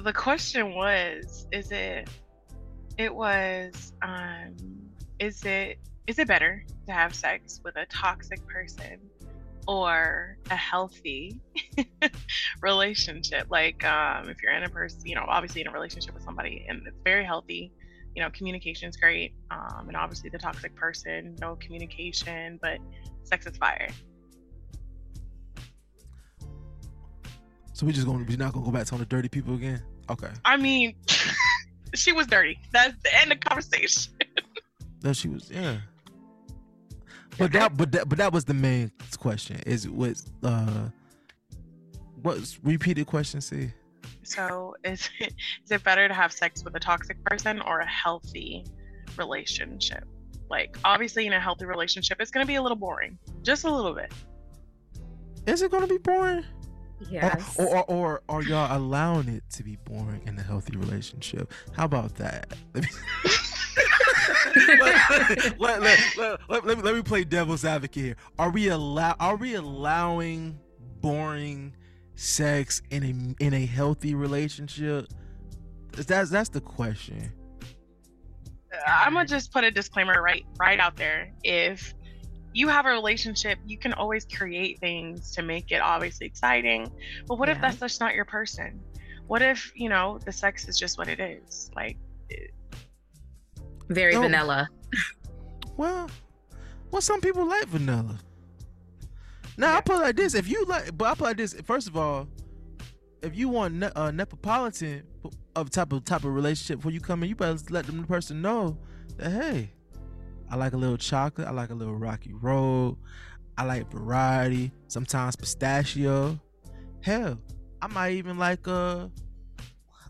the question was, is it? It was, um, is it? Is it better to have sex with a toxic person or a healthy relationship? Like, um, if you're in a person, you know, obviously in a relationship with somebody and it's very healthy, you know, communication is great. Um, and obviously the toxic person, no communication, but sex is fire. So we're just gonna we're not gonna go back to all the dirty people again. Okay. I mean, she was dirty. That's the end of conversation. No, she was yeah. But that but that but that was the main question. Is was uh what's repeated question see? So is it, is it better to have sex with a toxic person or a healthy relationship? Like obviously in a healthy relationship it's gonna be a little boring. Just a little bit. Is it gonna be boring? Yes. Or, or, or are y'all allowing it to be boring in a healthy relationship? How about that? Let me, let, let, let, let, let, let me, let me play devil's advocate here. Are we allow are we allowing boring sex in a in a healthy relationship? That's that's the question. I'm gonna just put a disclaimer right right out there. If you have a relationship, you can always create things to make it obviously exciting. But what if that's just not your person? What if, you know, the sex is just what it is? Like, Very No. vanilla. Well, well, some people like vanilla. Now I put it like this: if you like, but I put it like this. First of all, if you want ne- uh, Neapolitan of type of type of relationship where you come in, you better let them the person know that hey, I like a little chocolate, I like a little rocky road, I like variety, sometimes pistachio. Hell, I might even like uh.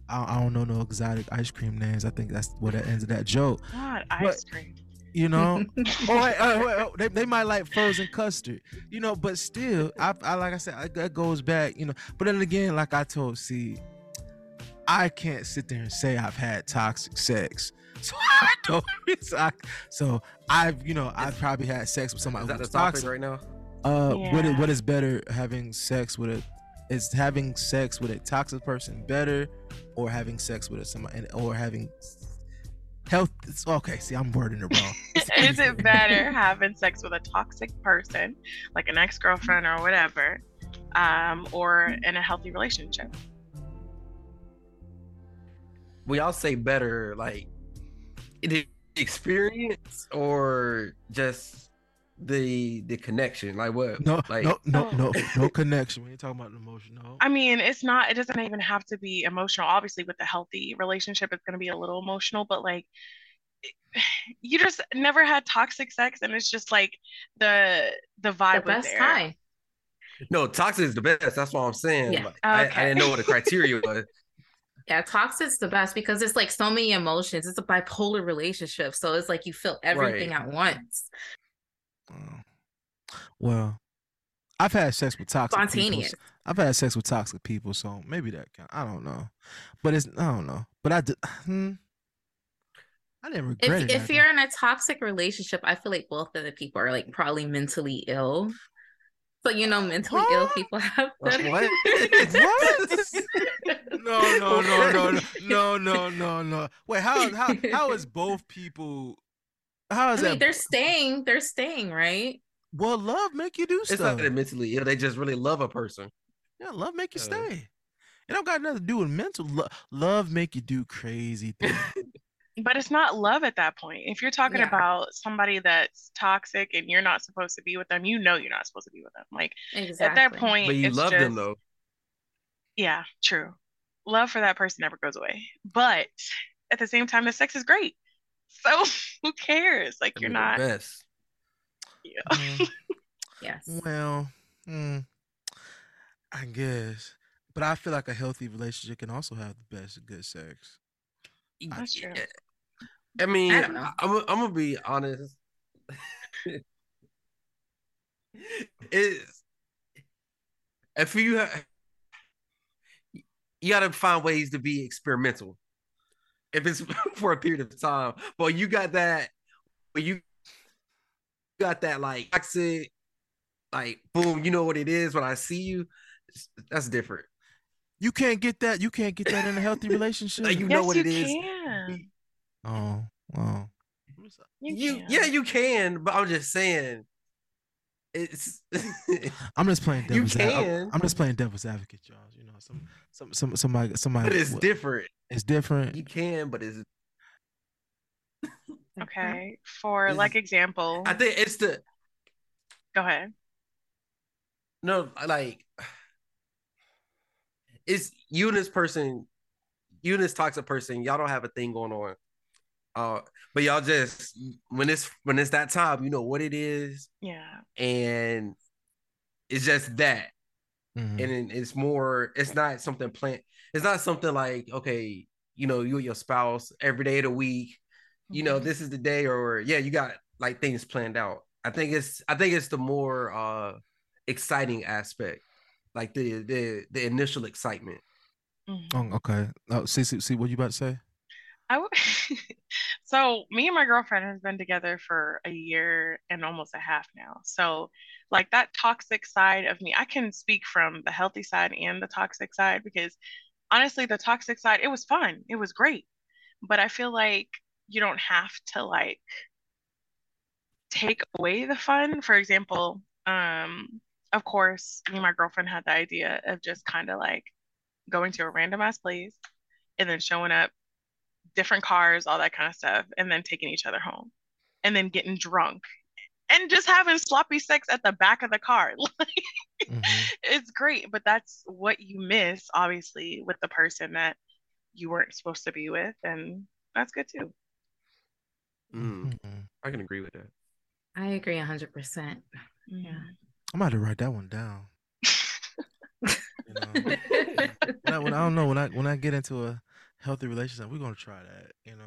I I don't know no exotic ice cream names. I think that's what that ends of that joke. God, ice cream. You know, oh, wait, uh, wait, oh, they, they might like frozen custard, you know, but still, I, I like I said, I, that goes back, you know. But then again, like I told C, I can't sit there and say I've had toxic sex, so I don't. So, I, so I've, you know, I've probably had sex with somebody Is that the topic toxic. right now? Uh, what is Yeah. what is better, having sex with a, is having sex with a toxic person better, or having sex with a somebody, and- or having health? It's, okay, see, I'm wording it wrong. is it better having sex with a toxic person, like an ex girlfriend or whatever, um, or in a healthy relationship? We all say better, like the experience or just the the connection. Like what? No, like no, no, no, no connection. When you're talking about emotional. no. I mean, it's not, it doesn't even have to be emotional. Obviously, with a healthy relationship, it's going to be a little emotional, but like, you just never had toxic sex and it's just like the the The vibe was best there. kind. no, toxic is the best. That's what I'm saying. Yeah. Like, I, I didn't know what the criteria was. Yeah, toxic's the best because it's like so many emotions. It's a bipolar relationship. So it's like you feel everything at once. Oh. Well, I've had sex with toxic people. Spontaneous. I've had sex with toxic people, so maybe that count. I don't know, but it's I don't know. But I did. Hmm, I didn't regret If it. if you're in a toxic relationship, I feel like both of the people are like probably mentally ill. So you know, mentally what? ill people have them. What? what? no, no, no, no, no, no, no, no. Wait, how how how is both people? How is I mean, that? They're staying. They're staying, right? Well, love make you do it's stuff. It's not that mentally ill. They just really love a person. Yeah, love make you uh, stay. It don't got nothing to do with mental. love. love make you do crazy things. But it's not love at that point. If you're talking Yeah. about somebody that's toxic and you're not supposed to be with them, you know you're not supposed to be with them. Like Exactly. at that point, But you it's love just, them though. Yeah, true. Love for that person never goes away. But at the same time, the sex is great. So who cares? Like They're you're not. best. Yeah. Mm, yes. well, mm, I guess, but I feel like a healthy relationship can also have the best good sex. That's true. I mean, I I don't know. am I'm gonna be honest. it's if you ha- you gotta find ways to be experimental. If it's for a period of time, but you got that, but you got that like toxic, like boom, you know what it is when I see you. That's different. You can't get that. You can't get that in a healthy relationship. Like, you yes, know what you it is. can. oh, oh. You, You can. yeah, you can, but I'm just saying it's I'm just playing You devil's. ad- I'm- can. I'm, just playing devil's advocate, y'all. You know, some, some, some, somebody, somebody. but it's what- different. It's different. You can, but it's Okay. For This like is- example, I think it's the go ahead. no like it's you and this person, you and this toxic person, y'all don't have a thing going on. Uh, but y'all just when it's when it's that time, you know what it is, Yeah. and it's just that. Mhm. and it's more it's not something planned it's not something like okay you know you and your spouse every day of the week you know this is the day or yeah you got like things planned out i think it's i think it's the more uh exciting aspect like the the the initial excitement Mhm. Oh, okay. Oh, see, see, see, what you about to say? I w- so me and my girlfriend has been together for a year and almost a half now. So like that toxic side of me, I can speak from the healthy side and the toxic side because honestly, the toxic side, it was fun. It was great. But I feel like you don't have to like take away the fun. For example, um, of course, me and my girlfriend had the idea of just kind of like going to a random ass place and then showing up different cars, all that kind of stuff, and then taking each other home, and then getting drunk, and just having sloppy sex at the back of the car. Like, Mhm. it's great, but that's what you miss, obviously, with the person that you weren't supposed to be with, and that's good too. Mm, i can agree with that I agree hundred percent. Yeah. I'm about to write that one down. You know, when I, when I don't know when I when I get into a healthy relationship, we're gonna try that. You know,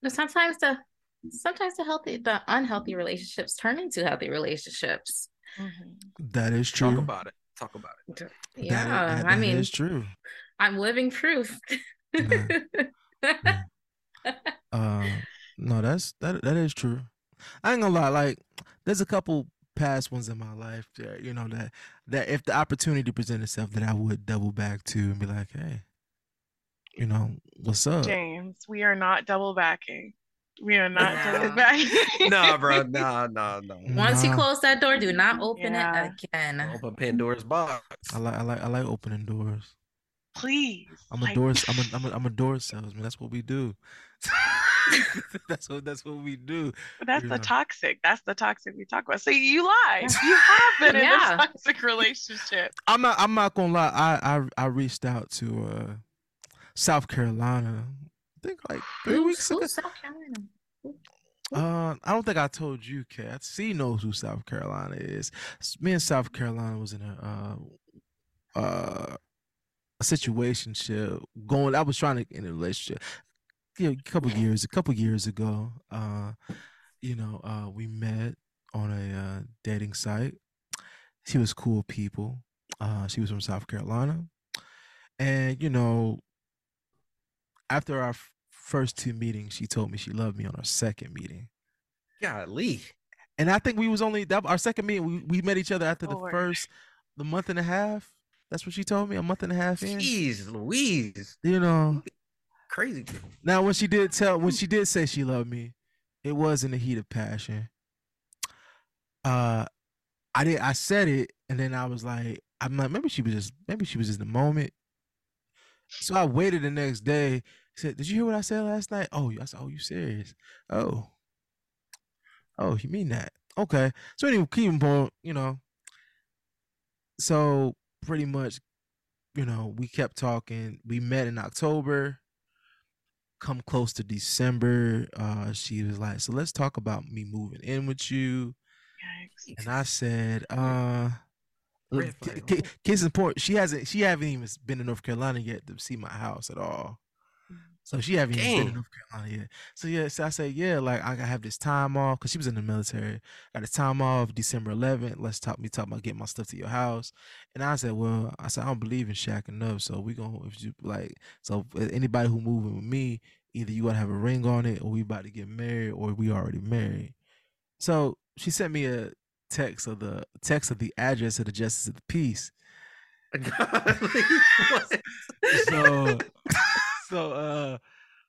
But sometimes the sometimes the healthy the unhealthy relationships turn into healthy relationships. Mhm. that is true. talk about it talk about it That- Yeah, that- I mean, it's true. I'm living proof. Uh, no, that's that that is true. I ain't gonna lie. Like, there's a couple past ones in my life that you know that that if the opportunity presented itself, that I would double back to and be like, hey, you know, what's up? James, we are not double backing. We are not double backing. nah bro nah nah nah Once you close that door, do not open Yeah. it again. open pandora's box I like I like I like opening doors. Please. I'm a like, door I'm a, I'm a I'm a door salesman. That's what we do. that's what that's what we do. That's the know. toxic. That's the toxic we talk about. So you lied. You have been in Yeah. a toxic relationship. I'm not I'm not gonna lie. I I I reached out to uh South Carolina. I think like three Who's- weeks ago. who's South Carolina? Uh, I don't think I told you, Kat. C knows who South Carolina is. Me and South Carolina was in a uh, uh, a situation going. I was trying to get in a relationship. You know, a couple years, a couple years ago. Uh, you know, uh, we met on a uh, dating site. She was cool people. Uh, she was from South Carolina, and you know, after our f- first two meetings, she told me she loved me on our second meeting. golly And I think we was only that our second meeting. We, we met each other after the Lord. first, the month and a half. That's what she told me. A month and a half in. jeez louise You know. Crazy Now when she did tell, when she did say she loved me, it was in the heat of passion. Uh, I did. I said it, and then I was like, I'm like, maybe she was just, maybe she was just the moment. So I waited the next day. Said, "Did you hear what I said last night?" Oh, I said, "Oh, you serious? Oh, oh, you mean that? Okay." So anyway, keep on, you know. So pretty much, you know, we kept talking. We met in October. Come close to December, uh, she was like, "So let's talk about me moving in with you." Yikes. And I said, uh, look, flag, ca- huh? ca- case in point, she hasn't she haven't even been to North Carolina yet to see my house at all. So she haven't even been Dang. North Carolina yet. So yeah, so I said, yeah, like I gotta have this time off because she was in the military. Got this time off December 11th. Let's talk. Me talk about getting my stuff to your house. And I said, well, I said I don't believe in shacking up. So we gonna if you like, so anybody who moving with me, either you gotta have a ring on it, or we about to get married, or we already married. So she sent me a text of the text of the address of the justice of the peace. so, so, uh,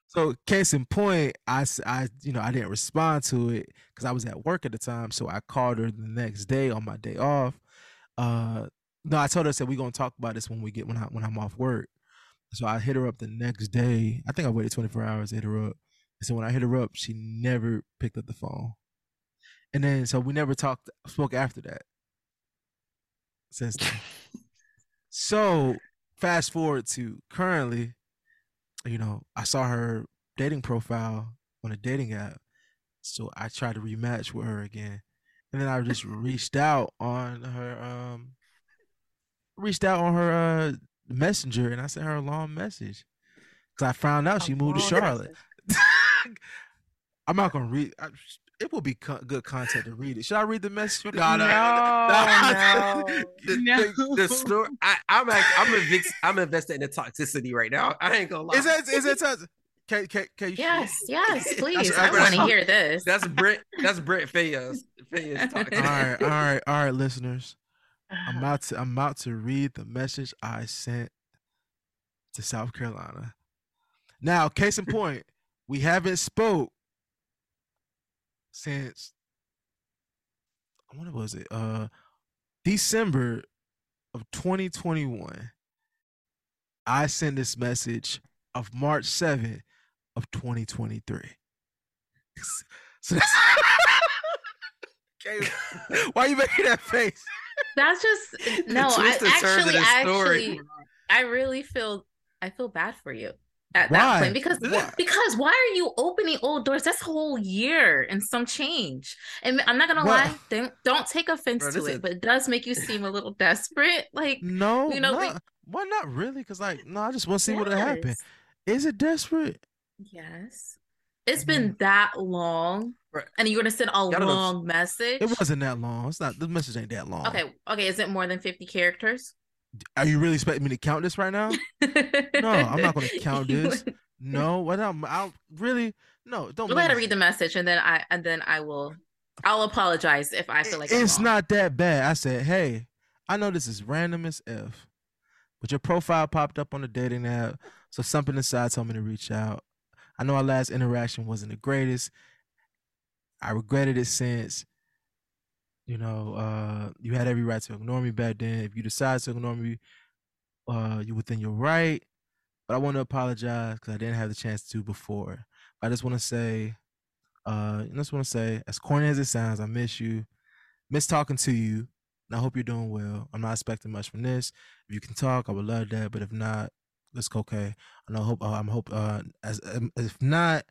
so case in point, I, I, you know, I didn't respond to it because I was at work at the time. So I called her the next day on my day off. Uh, no, I told her I said we're gonna talk about this when we get when I when I'm off work. So I hit her up the next day. I think I waited 24 hours to hit her up. And so when I hit her up, she never picked up the phone. And then so we never talked spoke after that. Since then. so fast forward to currently, you know, I saw her dating profile on a dating app. So I tried to rematch with her again. And then I just reached out on her um reached out on her uh messenger and I sent her a long message. Cause I found out she moved to Charlotte. I'm not gonna read. I, it will be co- good content to read it. Should I read the message? No, no, no. the, no. the, the story. I, I'm act- I'm invic- I'm invested in the toxicity right now. I ain't gonna lie. Is that is that toxic? Can, can, can you Yes, yes, please. I that's- want to hear this. That's Brent. That's Brent Faiyaz. Faiyaz toxic. all right, all right, all right, listeners. I'm Uh-huh. about to I'm about to read the message I sent to South Carolina. Now, case in point, we haven't spoke since what was it? Uh December of 2021. I sent this message of March 7th of 2023. So that's okay. Why are you making that face? That's just no. I twisted turns of actually, the actually, I really feel I feel bad for you at Why? that point because Why? because why are you opening old doors? That's a whole year and some change. And I'm not gonna What? lie, don't don't take offense Bro, to this it, is- but it does make you seem a little desperate. Like No, You know, we- not, why not really? Because like, no, I just want to see what will happen. Is it desperate? Yes. It's been mm-hmm. that long, Right. and you're gonna send a Gotta know- long message. It wasn't that long. It's not. The message ain't that long. Okay, okay. Is it more than 50 characters? Are you really expecting me to count this right now? no, I'm not gonna count this. No. What? I'm. I'll really. No. Don't. Go make ahead and read the message, and then I and then I will. I'll apologize if I feel like it's not that bad. I said, hey, I know this is random as f, but your profile popped up on the dating app, so something inside told me to reach out. I know our last interaction wasn't the greatest. I regretted it since. You know, uh, you had every right to ignore me back then. If you decide to ignore me, uh, you within your right. But I want to apologize because I didn't have the chance to before. I just want to say, uh, I just want to say, as corny as it sounds, I miss you miss talking to you. And I hope you're doing well. I'm not expecting much from this. If you can talk, I would love that. But if not, it's okay. And I hope uh, I'm hope uh as um, if not,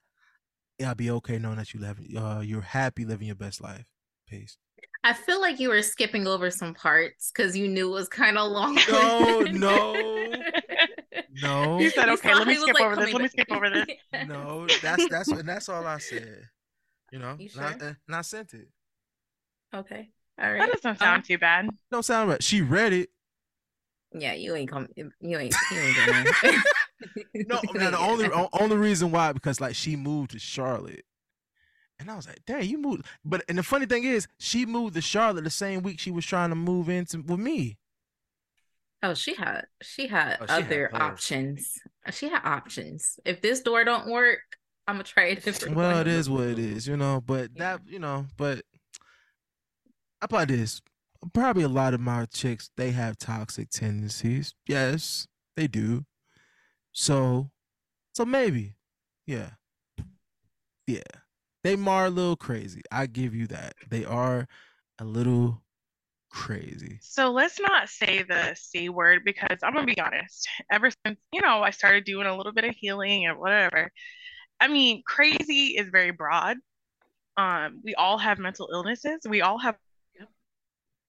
yeah, I'll be okay knowing that you live uh you're happy living your best life. Peace. I feel like you were skipping over some parts because you knew it was kind of long. Oh, no, no, no, You said, okay, saw let me skip like, over this. coming Let me skip over this. no. That's that's and that's all I said. You know, You and, I, and I sent it. Okay. All right. That doesn't um sound too bad. Don't sound right. She read it. Yeah, you ain't come. You ain't. You ain't. No, no, the only only reason why because like she moved to Charlotte, and I was like, "Dang, you moved!" But and the funny thing is, she moved to Charlotte the same week she was trying to move into with me. Oh, she had she had Oh, she other plans. options. She had options. If this door don't work, I'm gonna try a different Well, one. it is what it is, you know. But Yeah. that, you know, but I probably this. Probably a lot of my chicks they have toxic tendencies. Yes, they do. So, so maybe, yeah, yeah, they are a little crazy. I give you that. They are a little crazy. So let's not say the C word because I'm gonna be honest. Ever since, you know, I started doing a little bit of healing and whatever, I mean, crazy is very broad. Um, we all have mental illnesses. We all have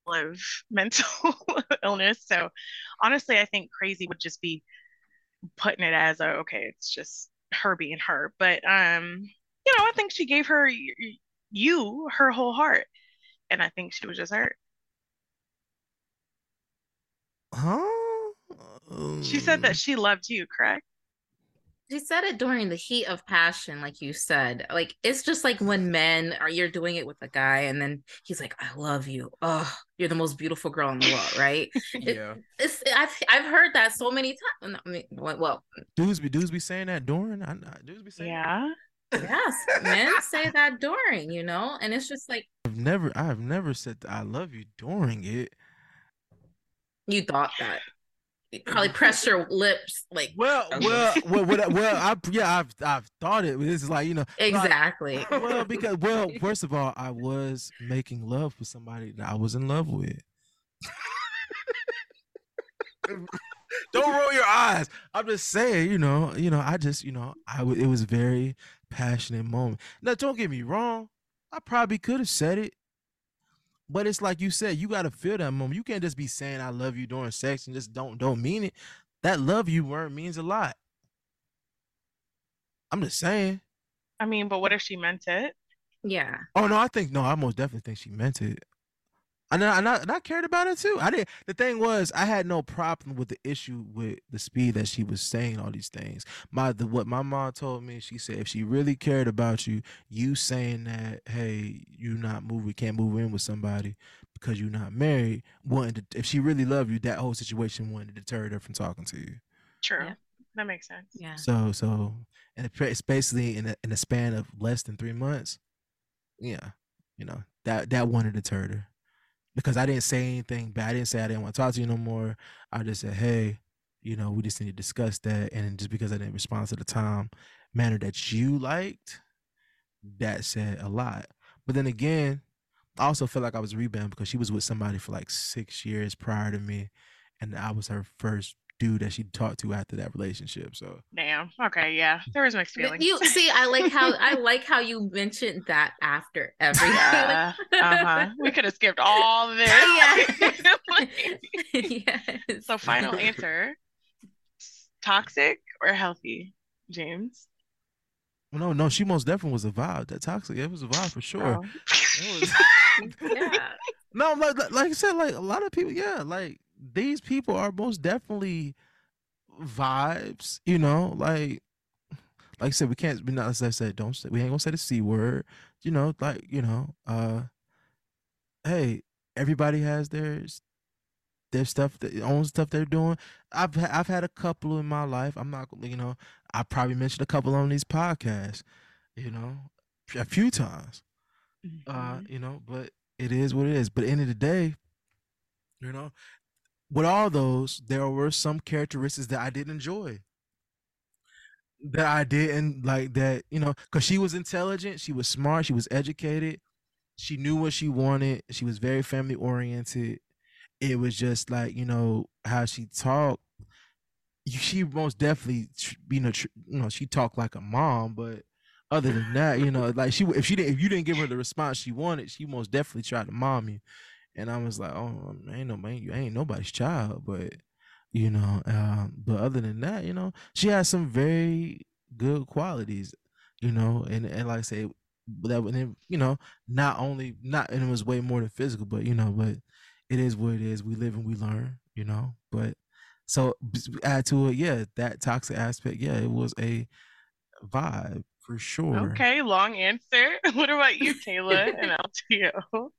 of mental illness. So honestly, I think crazy would just be putting it as a okay, it's just her being her. But um, you know, I think she gave her y- y- you her whole heart, and I think she was just hurt. Huh? She said Um, that she loved you, correct? she said it during the heat of passion, like you said. Like it's just like when men are you're doing it with a guy, and then he's like, "I love you. Oh, you're the most beautiful girl in the world, right?" yeah, it, it's I've I've heard that so many times. I mean, well, dudes be dudes be saying that during. I, dudes be saying. Yeah. Yes, men say that during, you know, and it's just like I've never, I've never said I love you during it. You thought that. You probably mm-hmm. press your lips like well oh, well well well, well I, yeah I've I've thought it this is like you know exactly. Like, well because well first of all I was making love with somebody that I was in love with. Don't roll your eyes. I'm just saying you know you know I just you know I w- it was very passionate moment now don't get me wrong I probably could have said it but it's like you said, you gotta feel that moment. You can't just be saying I love you during sex and just don't don't mean it. That love you word means a lot. I'm just saying. I mean, but what if she meant it? Yeah. Oh no, I think no, I most definitely think she meant it. And I, and I, and I cared about it too. I did. The thing was, I had no problem with the issue with the speed that she was saying all these things. My the what my mom told me, she said if she really cared about you, you saying that, hey, you not moving, can't move in with somebody because you're not married, wouldn't. If she really loved you, that whole situation wouldn't deter her from talking to you. True. Yeah. That makes sense. Yeah. So so, and it's basically in a, in a span of less than three months. Yeah, you know that that wouldn't deter her because I didn't say anything bad. I didn't say I didn't want to talk to you no more. I just said, hey, you know, we just need to discuss that. And just because I didn't respond to the time manner that you liked, that said a lot. But then again, I also felt like I was rebound because she was with somebody for like six years prior to me, and I was her first dude that she talked to after that relationship. So damn. Okay, yeah, there was mixed feelings. You see, I like how I like how you mentioned that after everything. Yeah. uh-huh. We could have skipped all this. Yeah. yes. So final answer: toxic or healthy, James? no, no, she most definitely was a vibe. That toxic, it was a vibe for sure. Oh. Was... yeah. No, like, like I said, like a lot of people, yeah, like these people are most definitely vibes, you know, like like I said, we can't be not as I said, don't say we ain't gonna say the C word, you know, like, you know, uh hey, everybody has theirs their stuff that own stuff they're doing. I've I've had a couple in my life. I'm not you know, I probably mentioned a couple on these podcasts, you know, a few times. Uh, mm-hmm. Uh, you know, but it is what it is. But end of the day, you know, with all those, there were some characteristics that I didn't enjoy. That I didn't like that, you know, because she was intelligent, she was smart, she was educated, she knew what she wanted, she was very family oriented. It was just like, you know, how she talked. She most definitely, you know, you know, she talked like a mom, but other than that, you know, like she if she didn't if you didn't give her the response she wanted, she most definitely tried to mom you and I was like, oh, ain't no man, you ain't nobody's child, but you know, um, but other than that, you know, she has some very good qualities, you know, and and like I say, that and you know, not only not and it was way more than physical, but you know, but it is what it is. We live and we learn, you know. But so add to it, yeah, that toxic aspect, yeah, it was a vibe for sure. Okay, long answer. What about you, Kayla and LTO?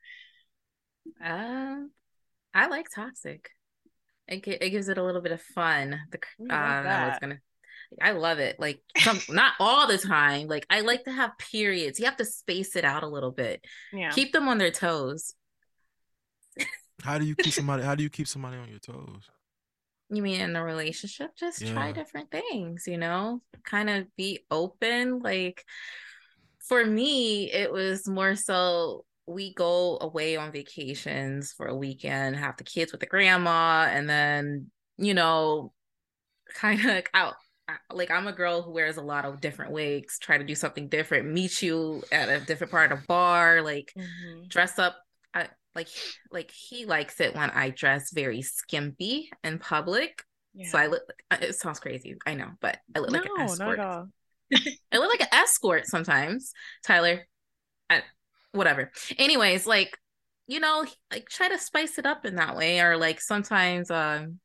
Um, I like toxic. It it gives it a little bit of fun. The uh, I was gonna. I love it. Like some, not all the time. Like I like to have periods. You have to space it out a little bit. Yeah. Keep them on their toes. how do you keep somebody? How do you keep somebody on your toes? You mean in a relationship? Just yeah. try different things. You know, kind of be open. Like for me, it was more so we go away on vacations for a weekend, have the kids with the grandma, and then, you know, kind of out. Like I'm a girl who wears a lot of different wigs, try to do something different, meet you at a different part of the bar, like mm-hmm. dress up. I, like like he likes it when I dress very skimpy in public. Yeah. So I look. Uh, it sounds crazy, I know, but I look no, like an escort. Not at all. I look like an escort sometimes. Tyler, I, whatever. Anyways, like, you know, like try to spice it up in that way. Or like sometimes um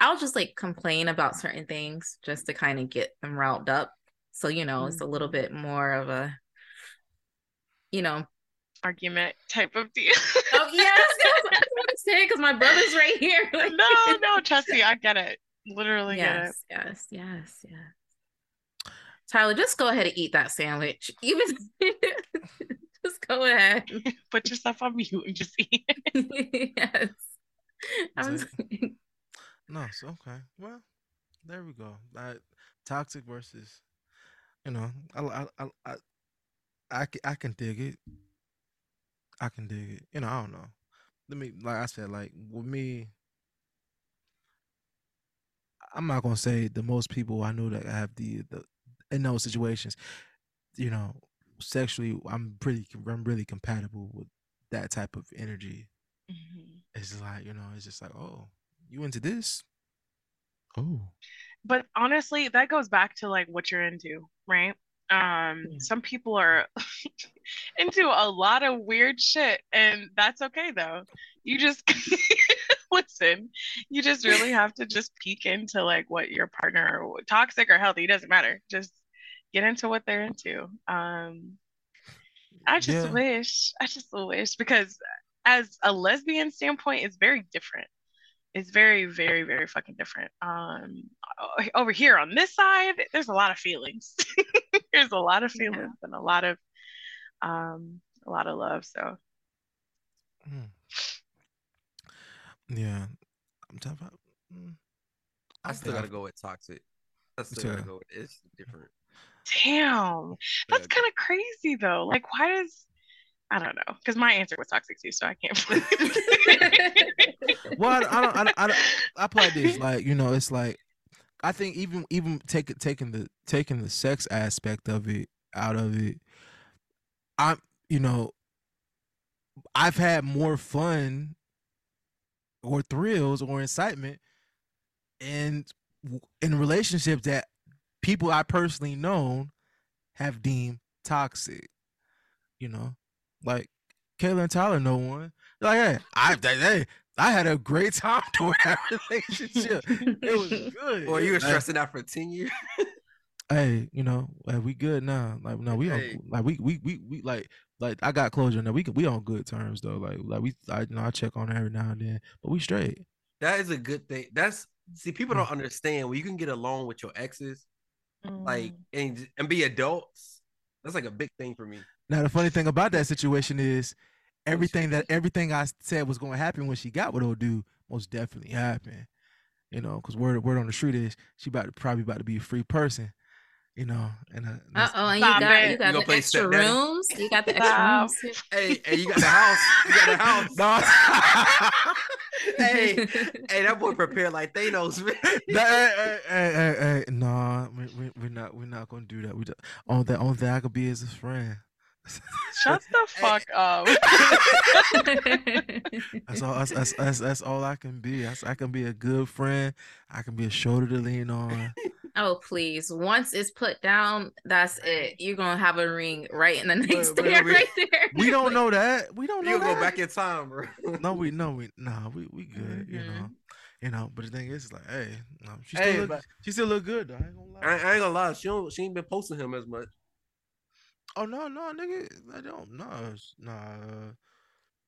I'll just like complain about certain things just to kind of get them riled up. So, you know, it's a little Mhm. bit more of a, you know, Argument type of deal. oh, yes, yes, I just want to say because my brother's right here. Like, no, no, trust me, I get it. Literally get it. yes, yes, yes, yes. Tyler, just go ahead and eat that sandwich. Even just go ahead. Put yourself on mute and just. It. Yes. Is No, so okay. Well, there we go. That toxic versus, you know, I I I I, I, I can dig it. I can dig it. You know, I don't know. Let me, like I said, like with me, I'm not gonna say the most people I know that have the the in those situations, you know, sexually, I'm pretty, I'm really compatible with that type of energy. Mhm. It's like you know, it's just like, oh, you into this? Oh, But honestly, that goes back to like what you're into, right? Um, some people are into a lot of weird shit, and that's okay though. You just listen, you just really have to just peek into like what your partner, toxic or healthy, doesn't matter. Just get into what they're into. Um, I just Yeah. wish, I just wish because as a lesbian standpoint, it's very different. It's very, very, very fucking different. Um, over here on this side, there's a lot of feelings. there's a lot of Yeah. feelings and a lot of, um, a lot of love. So Mm. Yeah, I'm talking about. Mm, I I'm still gotta go with toxic. I still too. gotta go with it's different. Damn, that's kind of crazy though. Like, why does I don't know? Because my answer was toxic too, so I can't. Well, I, I don't. I, don't- I, don't- I play this like you know. It's like I think even even take taking the taking the sex aspect of it out of it. I'm you know. I've had more fun or thrills or excitement in in relationships that people I personally known have deemed toxic. You know, like Kayla and Tyler know one. Like, hey, I hey, I had a great time doing that relationship. It was good. Or you were It- stressing out for 10 years. Hey, you know, like, we good now. Like no, we Hey. on like we we we we like like I got closure now. We we on good terms though. Like like we I you know I check on her every now and then, but we straight. That is a good thing. That's see, people Mm. don't understand when you can get along with your exes, like Mm. and and be adults. That's like a big thing for me. Now the funny thing about that situation is everything that everything I said was going to happen when she got with old dude most definitely happened. You know, because word word on the street is she about to probably about to be a free person. You know, and uh, Uh-oh, and you got it. you You got gonna the extra stepdaddy? rooms. You got the extra Stop. rooms. Hey, hey, you got the house. You got the house. No. hey, hey, that boy prepared like Thanos. man. That- hey, hey, hey, hey, hey, nah, we, we, we're not we're not gonna do that. We just, only that only thing I could be is a friend. Shut the fuck up. That's all. That's, that's, that's, that's all I can be. That's, I can be a good friend. I can be a shoulder to lean on. Oh please! Once it's put down, that's it. You're gonna have a ring right in the but nightstand, we- right there. We don't know that. We don't know You go back in time, bro. No, we no we nah we we good. You know, you know. But the thing is, like, hey, no, she Hey, still look, but- she still look good though. I ain't gonna lie. I, I ain't gonna lie, she don't, she ain't been posting him as much. Oh no, no, nigga, I don't. No, it's- nah. uh,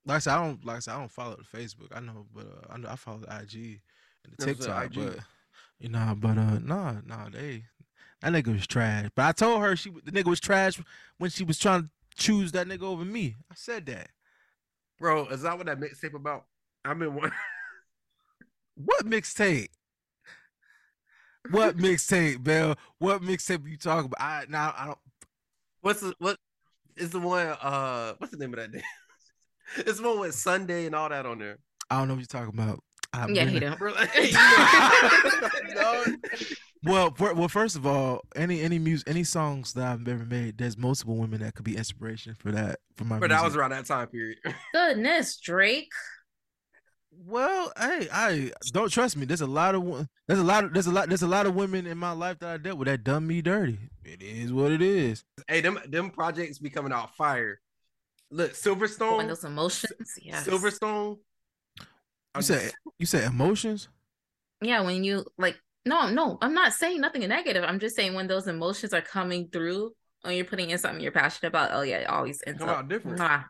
Like I said, I don't. Like I said, I don't follow the Facebook. I know, but uh, I know I follow the IG and the That's the TikTok. IG. But you know, but uh, nah, nah, they that nigga was trash. But I told her she the nigga was trash when she was trying to choose that nigga over me. I said that. Bro, is that what that mixtape about? I've been one. What mixtape? What mixtape, Bell? What mixtape you talking about? I now I don't. What's the what is the one uh what's the name of that day? it's the one with Sunday and all that on there. I don't know what you're talking about. I Yeah, he really- don't. Bro, like, you know- you know? Well, for, well, first of all, any any music, any songs that I've ever made, there's multiple women that could be inspiration for that for my. But that was around that time period. Goodness, Drake. Well, hey, I don't trust me. There's a lot of wo- there's a lot of there's a lot there's a lot of women in my life that I dealt with that done me dirty. It is what it is. hey, them them projects be coming out fire. Look, When Silverstone, those emotions. yeah. Silverstone. You said you said emotions. yeah, when you like, no, no, I'm not saying nothing negative. I'm just saying when those emotions are coming through, when you're putting in something you're passionate about, oh yeah, it always ends Come up different. mwah.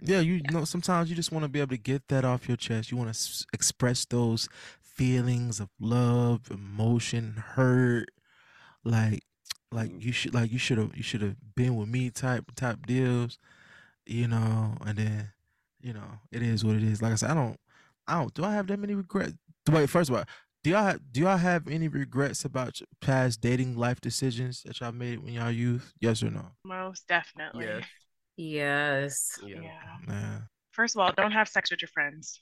Yeah, you know, sometimes you just want to be able to get that off your chest. You want to s- express those feelings of love, emotion, hurt, like, like mm. you should, like you should have, you should have been with me type type deals, you know. And then, you know, it is what it is. Like I said, I don't, I don't. Do I have that many regrets? Wait, first of all, do y'all have, do y'all have any regrets about past dating life decisions that y'all made when y'all youth? Yes or no? Most definitely. Yes. Yes. Yeah. Yeah. Yeah. First of all, don't have sex with your friends.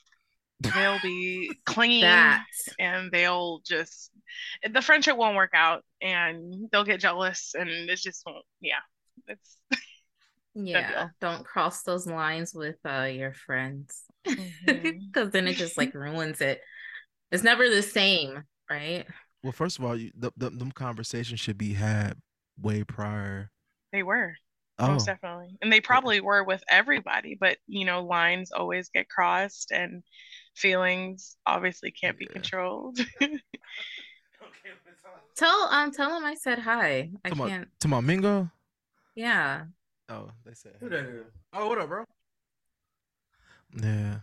They'll be clinging That. and they'll just the friendship won't work out and they'll get jealous and it just won't yeah. It's Yeah. Don't cross those lines with uh your friends. Because then it just like ruins it. It's never the same, right? Well, first of all, you, the, the, them conversations should be had way prior. they were. Oh, Most definitely. And they probably were with everybody, but you know, lines always get crossed and feelings obviously can't be controlled. Tell um tell him I said hi. I Come on. can't to my Mingo. yeah. Oh, they said. Who that is? Oh, what up, bro? Yeah.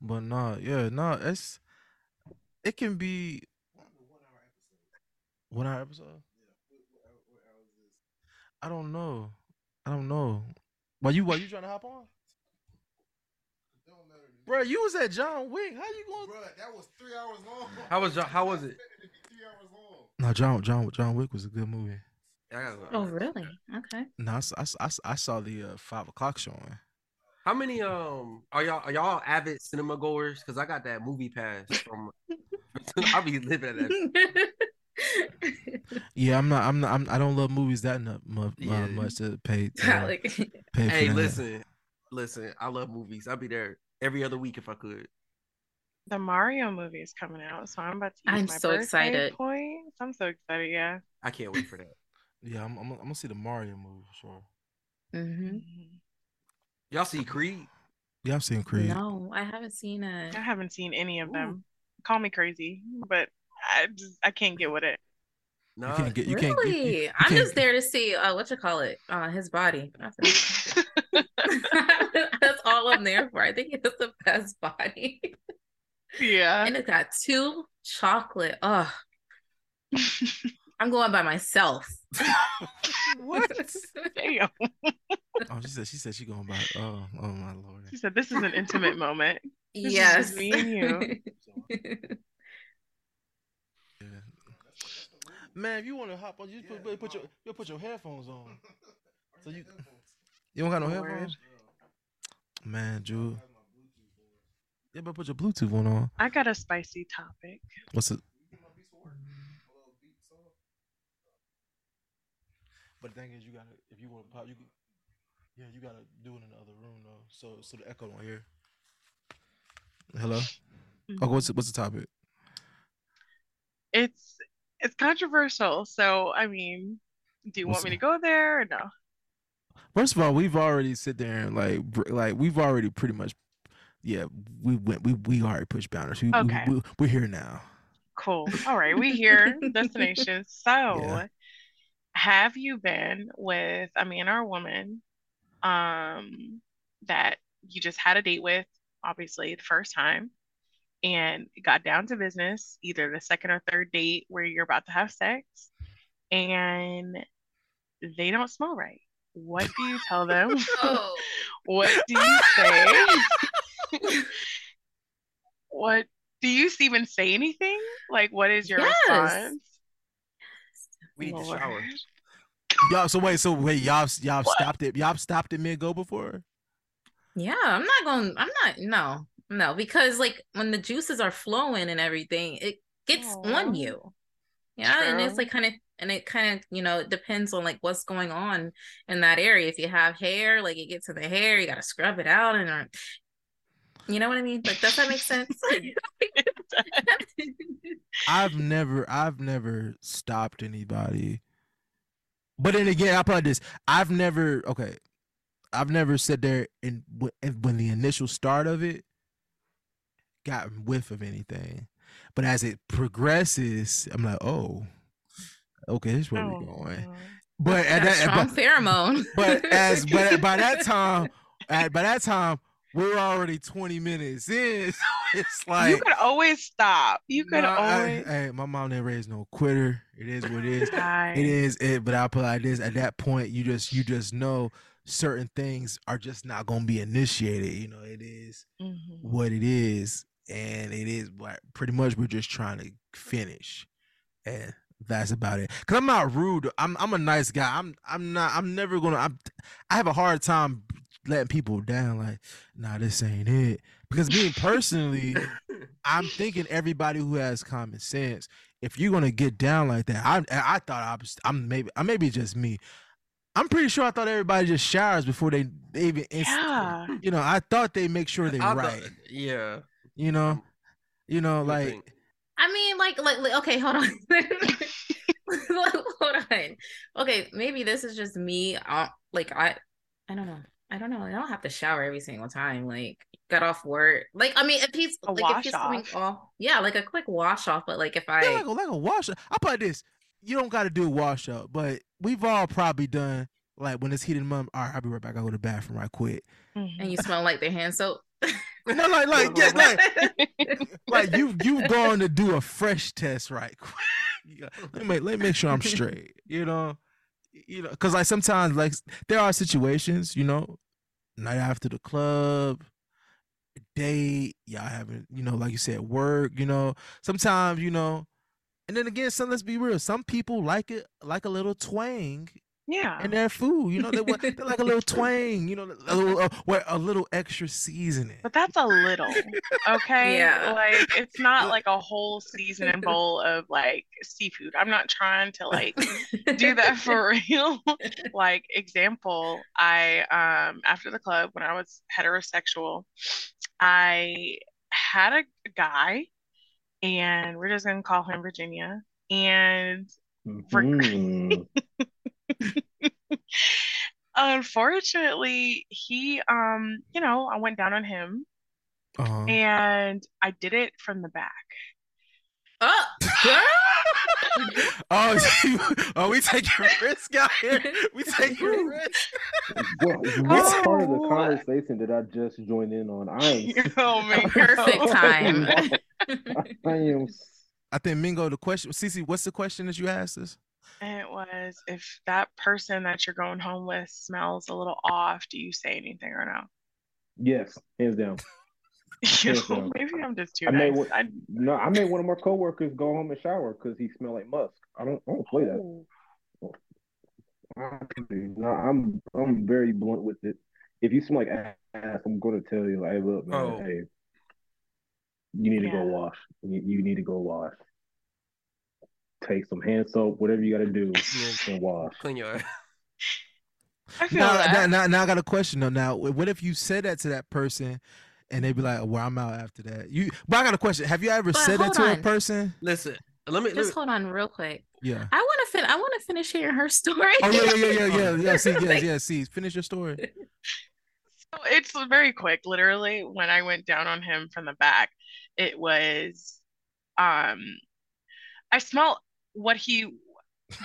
But no, yeah, no, it's it can be one hour episode. I don't know. I don't know. Why you why you trying to hop on? Bro, you was at John Wick. How you going? Bro, that was three hours long. How was your- how was it? three hours long. No, John John John Wick was a good movie. I gotta go. Oh really? Okay. No, I saw the uh, five o'clock showing. How many um are y'all are y'all avid cinema goers? Because I got that movie pass from. I'll be living at that. Yeah, I'm not. I'm not. I'm, I don't love movies that mu- mu- Yeah. uh, much to pay. Uh, like pay for Hey, that. listen, listen. I love movies. I'll be there every other week if I could. The Mario movie is coming out, so I'm about to use I'm my so excited. points. I'm so excited, yeah. I can't wait for that. Yeah, I'm, I'm, I'm gonna see the Mario movie for sure. hmm Y'all see Creed? Yeah, I've seen Creed. No, I haven't seen it. I haven't seen any of Ooh. them. Call me crazy, but I just I can't get with it. No, You can't get. You really? can't. You, you, you I'm can't- just there to see uh what you call it, uh his body. That's. That's all I'm there for. I think he has the best body. yeah. and it got two chocolate. Ugh. I'm going by myself. what? Damn. Oh, she said. She said she going by. Oh, oh my lord. She said this is an intimate moment. is yes. just me and you. Yeah. Man, if you want to hop on, you just put, put your you put your headphones on. So you you don't got no Lord. headphones. Man, Drew. Yeah, but put your Bluetooth one on. I got a spicy topic. What's it? But the thing is, you gotta if you want to pop, you can, yeah, you gotta do it in the other room though, so so the echo don't hear. Hello. Oh, what's the, what's the topic? It's it's controversial, so I mean, do you want What's me to go there or no? First of all, we've already sit there and like like we've already pretty much, yeah, we went we we already pushed boundaries. We, Okay. we, we we're here now. Cool. All right, we here, destination. So, Yeah. Have you been with a man or a woman um that you just had a date with, obviously the first time, and got down to business, either the second or third date where you're about to have sex, and they don't smell right. What do you tell them? Oh. What do you say? what do you even say anything? Like, what is your Yes. response? We need to shower. Y'all, so wait, so wait, y'all y'all stopped it. Y'all stopped it mid go before. Yeah, I'm not going I'm not no. No, because like when the juices are flowing and everything, it gets Aw. on you. Yeah, and it's like kind of and it kind of, you know, it depends on like what's going on in that area. If you have hair, like it gets in the hair, you got to scrub it out and uh, you know what I mean? Like does that make sense? I've never, I've never stopped anybody. But then again, I probably this. I've never, okay, I've never sat there and wh- and when the initial start of it got whiff of anything. But as it progresses, I'm like, oh, okay, this is where Oh, we're going. But at Got that, strong but, pheromone. but as but by that time, at, by that time, we're already 20 minutes in. So it's like you could always stop. You could I- always. hey, my mom didn't raise no quitter. It is what it is. It is it, but I'll put like this: at that point, you just you just know certain things are just not gonna be initiated. You know, it is mhm. what it is, and it is what pretty much we're just trying to finish, and that's about it. Cause I'm not rude. I'm I'm a nice guy. I'm I'm not. I'm never gonna. I'm, I have a hard time letting people down. Like, nah, this ain't it. Because me personally, I'm thinking everybody who has common sense. If you're gonna get down like that, I I thought I was. I'm maybe. I maybe just me. I'm pretty sure I thought everybody just showers before they, they even. Yeah. You know, I thought they make sure they're I thought- right. yeah. You know, you know, Let me like think. I mean, like, like, like, okay, hold on. hold on. Okay, maybe this is just me. Uh, like, I, I don't know. I don't know. I don't have to shower every single time. Like, got off work. Like, I mean, if he's A like, if wash he's coming off. off, yeah, like a quick wash off. But like, if I, yeah, like a, like a wash up. I put this. You don't got to do a wash up, but we've all probably done like when it's heated mom. All right, I'll be right back. I go to the bathroom right quick. And you mm-hmm. smell like their hand soap. No, like like yeah, like like you you going to do a fresh test right quick. You let me make, let me make sure I'm straight. You know, you know, because like sometimes like there are situations, you know, night after the club, date, y'all having, you know, like you said, work. You know, sometimes you know, and then again, some let's be real. Some people like it like a little twang yeah. and their food. You know, they want they like a little twang. You know, a little uh, where a little extra seasoning. But that's a little, okay? Yeah. Like it's not like a whole seasoning bowl of like seafood. I'm not trying to like do that for real. like example, I um after the club when I was heterosexual, I had a guy and we're just gonna call him Virginia. And Mhm. Unfortunately, he um, you know, I went down on him Uh-huh. and I did it from the back. oh, girl. oh, oh, we taking risk out here. We taking risk. What, what part of the Oh. conversation did I just join in on? I am Oh man, Perfect girl. time. I am I think Mingo, the question, Cece, what's the question that you asked us? And it was if that person that you're going home with smells a little off, do you say anything or no? yes, hands down. You Yes, know, maybe I'm just too I made nice. one, I, no, I made one of my coworkers go home and shower because he smelled like musk. I don't, I don't play that. oh, I- No, I'm, I'm very blunt with it. If you smell like ass, I'm going to tell you, like, look, man, Oh. hey, you need to go wash. You, you need to go wash. Take some hand soap, whatever you got to do, and wash. Clean your. I feel Now, now, now, now I got a question though. Now, what if you said that to that person and they'd be like, well, I'm out after that? You, but I got a question. Have you ever But said that hold to a person? Listen, let me. Let Just me hold on, real quick. Yeah. I want to fin. I want to finish hearing her story. Oh, yeah, yeah, yeah, yeah, yeah. Yeah, see, yes, Like- yes, see. Finish your story. So it's very quick. Literally, when I went down on him from the back, it was um I smelled what he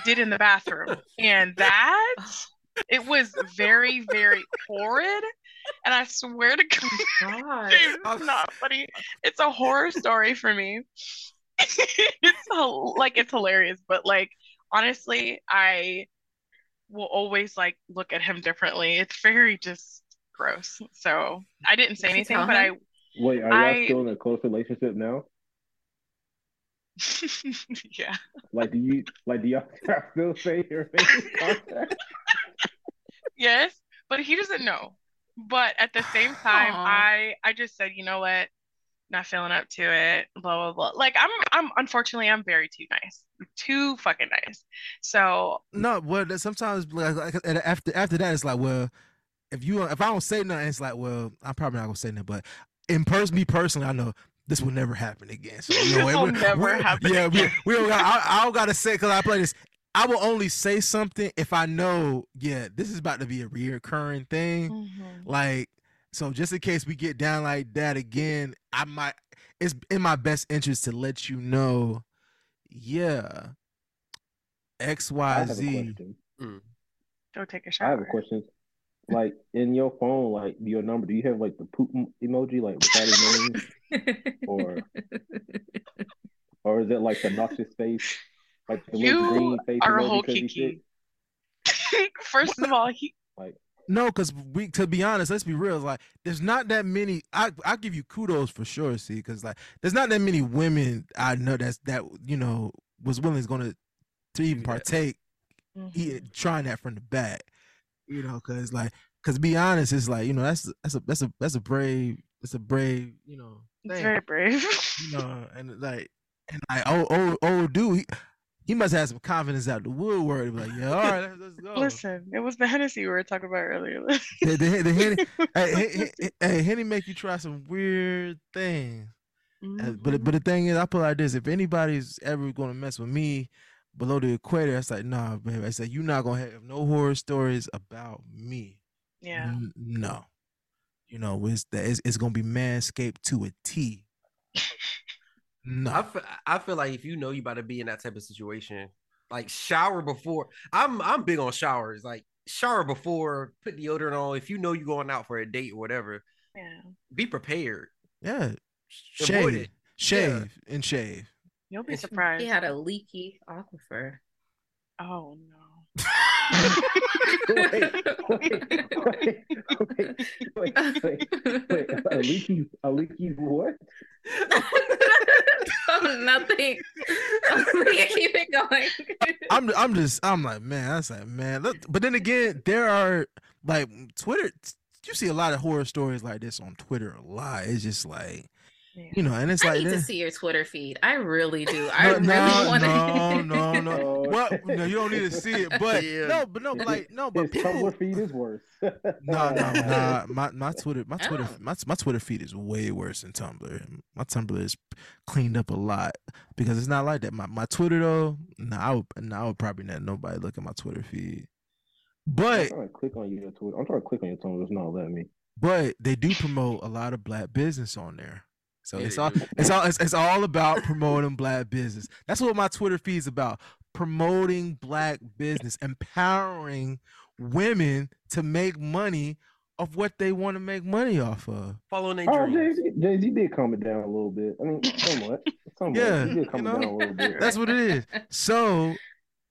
did in the bathroom. And that it was very, very horrid. And I swear to God, God. it's not funny. It's a horror story for me. it's hil- like it's hilarious, but like honestly, I will always like look at him differently. It's very just gross. So I didn't say anything, but I Wait, are y'all I- still in a close relationship now? I yeah. Like, do you like do y'all still say you're in contact? Yes, but he doesn't know. But at the same time, Aw. I I just said, you know what? Not feeling up to it. Blah blah blah. Like I'm I'm unfortunately I'm very too nice. Too fucking nice. So No, well, sometimes like, like, after after that, it's like, well, if you if I don't say nothing, it's like, well, I'm probably not gonna say nothing. But in person, me personally, I know this will never happen again. So you know, This will would- never we- happen Yeah, we, again. we don't got. I, I don't gotta say because I play this. I will only say something if I know, yeah, this is about to be a reoccurring thing. Mhm. Like, so just in case we get down like that again, I might. it's in my best interest to let you know, yeah, X Y Z. have a Z. question. Go take a I shower. have a question. Like in your phone, like your number, do you have like the poop emoji, like without a name, or or is it like the noxious face, like the little You green face are emoji whole 'cause he's kiki. First of all, he Like No, because we to be honest, let's be real. Like, there's not that many. I I give you kudos for sure. See, because like, there's not that many women I know that's that you know was willing is gonna to even Do that. partake Mhm. he trying that from the back. You know, because like, because be honest, it's like you know that's that's a that's a that's a brave it's a brave you know thing. very brave. you know and like and like oh oh oh dude he, he must have some confidence out the woodwork. Like yeah, all right, let's, let's go. Listen, it was the Hennessy we were talking about earlier. The, the, the Henny, hey, hey, hey, Henny make you try some weird things. Uh, Mhm. But but the thing is, I put like this: if anybody's ever gonna mess with me below the equator, it's like, nah, baby. I said you're not gonna have no horror stories about me. yeah. N- no, you know, it's that it's, it's gonna be manscaped to a T. No, I feel, like if you know you about to be in that type of situation, like shower before. I'm I'm big on showers. Like shower before, put deodorant on. If you know you're going out for a date or whatever, Yeah. be prepared. yeah, Avoid shave, it. shave, and shave. You'll be surprised. he had a leaky aquifer. Oh no. wait, wait, wait, wait, wait, wait, wait, a leaky, a leaky what? oh, nothing. Keep it going. I'm I'm just I'm like man, I was like man. Look, but then again, there are like Twitter. You see a lot of horror stories like this on Twitter a lot. It's just like Yeah. you know, and it's I like need to see your Twitter feed. I really do. I no, really no, want to. no, no, no. Oh. Well, no, you don't need to see it, but Yeah. no, but no, but like no, but His people. Tumblr feed is worse. No, no, no. My my Twitter, my Twitter, Oh. my my Twitter feed is way worse than Tumblr. My Tumblr is cleaned up a lot because it's not like that. My my Twitter though, no, I would, no, I would probably not nobody look at my Twitter feed. But I'm But trying to click on your Twitter. I'm trying to click on your Tumblr. It's not letting me. but they do promote a lot of black business on there. So it's all it's all it's, it's all about promoting black business. That's what my Twitter feed's about. Promoting black business, empowering women to make money of what they want to make money off of. Following their Oh, dreams. Jay Z, Jay Z did calm it down a little bit. I mean, somewhat. somewhat. Yeah, he did calm you it down a little bit. That's what it is. So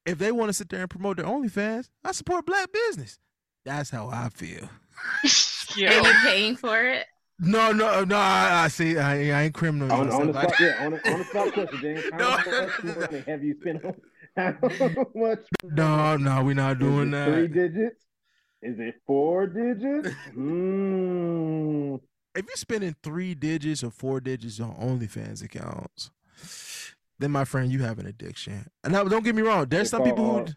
if they want to sit there and promote their OnlyFans, I support black business. That's how I feel. Are Yeah. you paying for it? No, no, no. I, I see. I, I ain't criminal. on, on the spot, yeah, on the, on the spot question, James. How No. much money have you spent on? How much? no, no, we're not doing that. Three digits? Is it four digits? Mm. If you're spending three digits or four digits on OnlyFans accounts, then my friend, you have an addiction. And now, don't get me wrong. There's It's some people who, called-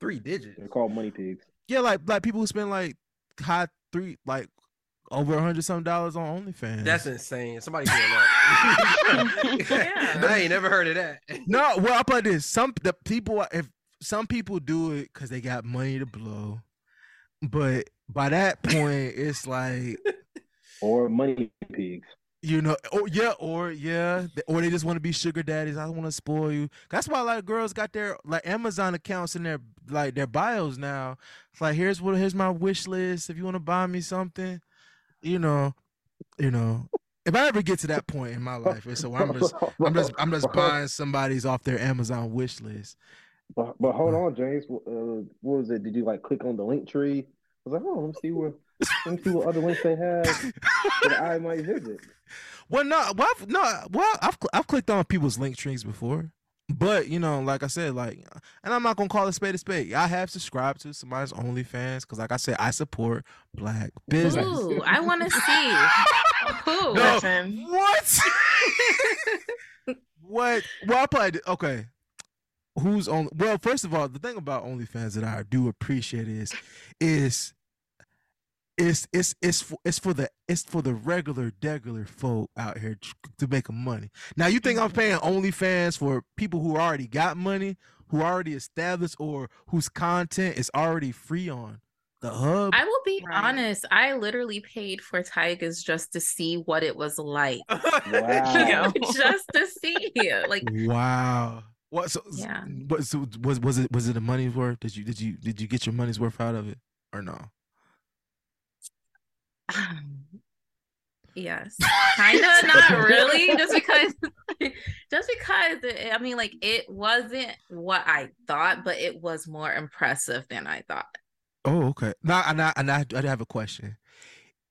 Three digits. They're called money pigs. yeah, like like people who spend like high three, like over a hundred some dollars on OnlyFans. That's insane. Somebody doing that. Yeah. I ain't never heard of that. No, well, I'll put this. Some the people if some people do it because they got money to blow, but by that point, it's like Or money pigs. you know, oh yeah, or yeah, or they just want to be sugar daddies. I don't want to spoil you. That's why a lot of girls got their like Amazon accounts in their like their bios now. It's like here's what here's my wish list. If you want to buy me something, you know, you know. If I ever get to that point in my life, so I'm just I'm just I'm just buying somebody's off their Amazon wish list. But, but hold on, James. Uh, what was it? Did you like click on the link tree? I was like, oh, let me see what let me see what other links they have that I might visit. Well, no, well, I've, no, well, I've I've clicked on people's link trees before, but you know, like I said, like, and I'm not gonna call a spade a spade. I have subscribed to somebody's OnlyFans because, like I said, I support black business. Ooh, I want to see. Who? No. Listen. What? what? Well, I probably okay. Who's on? Well, first of all, the thing about OnlyFans that I do appreciate is, is, it's it's it's for it's for the it's for the regular degular folk out here to make money. Now, you think I'm mm-hmm. paying OnlyFans for people who already got money, who already established, or whose content is already free on the hub. I will be Right. honest. I literally paid for Tyga's just to see what it was like. Wow. just to see it. Like wow. What? So, Yeah. What? So was was it was it the money's worth? Did you did you did you get your money's worth out of it or no? Yes. Kind of not really. Just because just because it, I mean like it wasn't what I thought, but it was more impressive than I thought. Oh, okay. Now, and I and I, I have a question.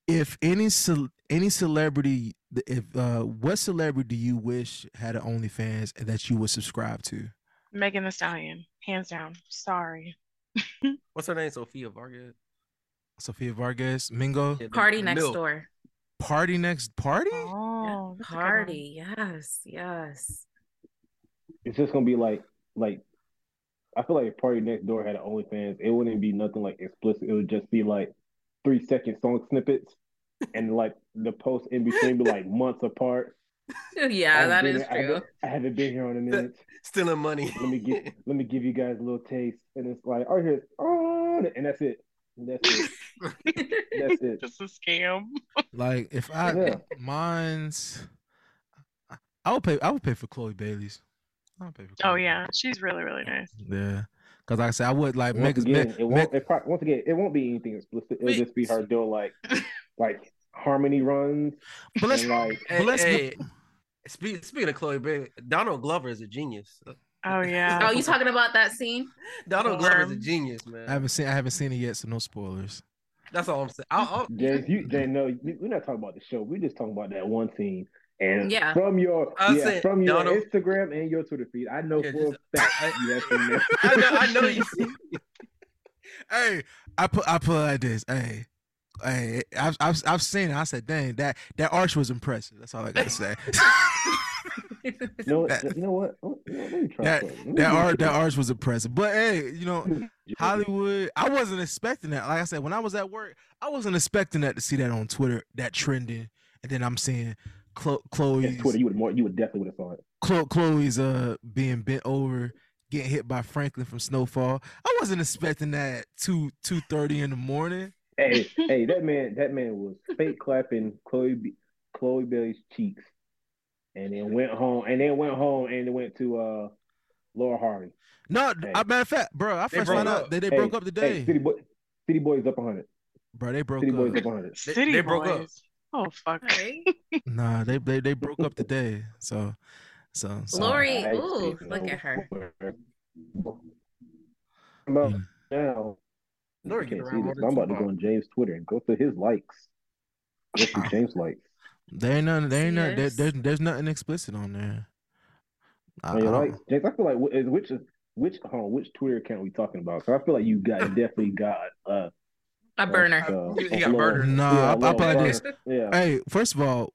If any cel- any celebrity, if uh, what celebrity do you wish had an OnlyFans and that you would subscribe to? Megan Thee Stallion, hands down. Sorry. What's her name? Sophia Vargas. Sofia Vargas, Mingo, Party next milk. door. Party Next Party. Oh, that's a good one. Party. Yes. Yes. It's just gonna be like like I feel like if Party Next Door had an OnlyFans, it wouldn't be nothing like explicit. It would just be like three second song snippets, and like the post in between be like months apart. Yeah, haven't that here- I haven't- true. I haven't been here on a minute. Stealing money. Let me get let me give you guys a little taste, and it's like oh here's on, oh, and that's it. That's it. That's it. Just a scam. Like if I Yeah. mine's, I- I would pay. I would pay for Chloe Bailey's. I would pay for. Oh yeah, she's really really nice. Yeah. Because like I said, I would like Once Megan. again, Meg, it won't. It probably, once again, it won't be anything explicit. It'll Wait. just be her doing like like harmony runs but let's and like Hey, But let's hey, speak, speaking of Chloe Bailey, Donald Glover is a genius. Oh yeah. Oh, you talking about that scene? Donald Glover is a genius, man. I haven't seen. I haven't seen it yet, so no spoilers. That's all I'm saying. I'll, I'll, James, you James, no, we- we're not talking about the show. We're just talking about that one scene. And Yeah. from your yeah, saying, from your Donald- Instagram and your Twitter feed, I know Yeah, for just- a fact I- you have seen that. I know, I know you see. Hey, I put I put it like this. Hey, hey, I've I've, I've seen it. I said, dang, that that arch was impressive. That's all I gotta say. You know what? That- you know what? You know, let me try that something. That do that arch was impressive. But hey, you know, Hollywood. I wasn't expecting that. Like I said, when I was at work, I wasn't expecting that to see that on Twitter, that trending, and then I'm seeing Chlo- yeah, Twitter, you would more, you would definitely would have saw it. Chlo- Chloe's uh being bent over, getting hit by Franklin from Snowfall. I wasn't expecting that two two thirty in the morning. Hey, hey, that man, that man was fake clapping Chloe, Chloe Bailey's cheeks, and then went home, and then went home, and then went to uh Lori Harvey. No, Hey. I matter of fact, bro, I They first found out up. that they Hey, broke up today. Hey, City Boy, City Boys up 100. bro, they broke up. City up. Boys up 100. They- City they broke up. Oh fuck. Right? Nah, they they they broke up today. So, so, so Lori, I ooh, seen look no- at her. About Yeah. now, Lori can't see this. I'm about to go on James' Twitter and go through his likes. Go through James' likes. There ain't nothing. There ain't nothing. There, there's there's nothing explicit on there. I, On I likes, don't- James. I feel like wh- which which hold on, which Twitter account we talking about? So I feel like you got definitely got uh, A burner. uh, He- he got little- murdered. Nah, yeah, I- a I little probably burner. just- Yeah. Hey, first of all,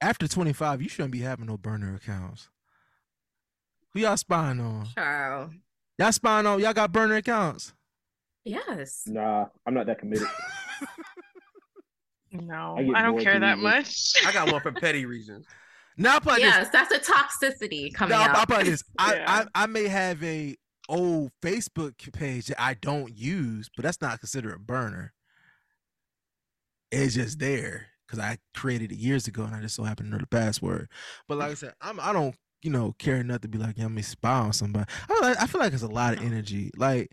after 25, you shouldn't be having no burner accounts. Who y'all spying on? Child. Y'all spying on? Y'all got burner accounts? Yes. Nah, I'm not that committed. No, I I don't care that much. I got one for petty reasons. Now, I probably Yes, that's a toxicity coming No, I, I out. probably this. I, Yeah. I I may have a old Facebook page that I don't use, but that's not considered a burner. It's just there because I created it years ago, and I just so happen to know the password. But like I said, I'm I don't you know care enough to be like, yeah, let me spy on somebody. I, I feel like it's a lot of energy, like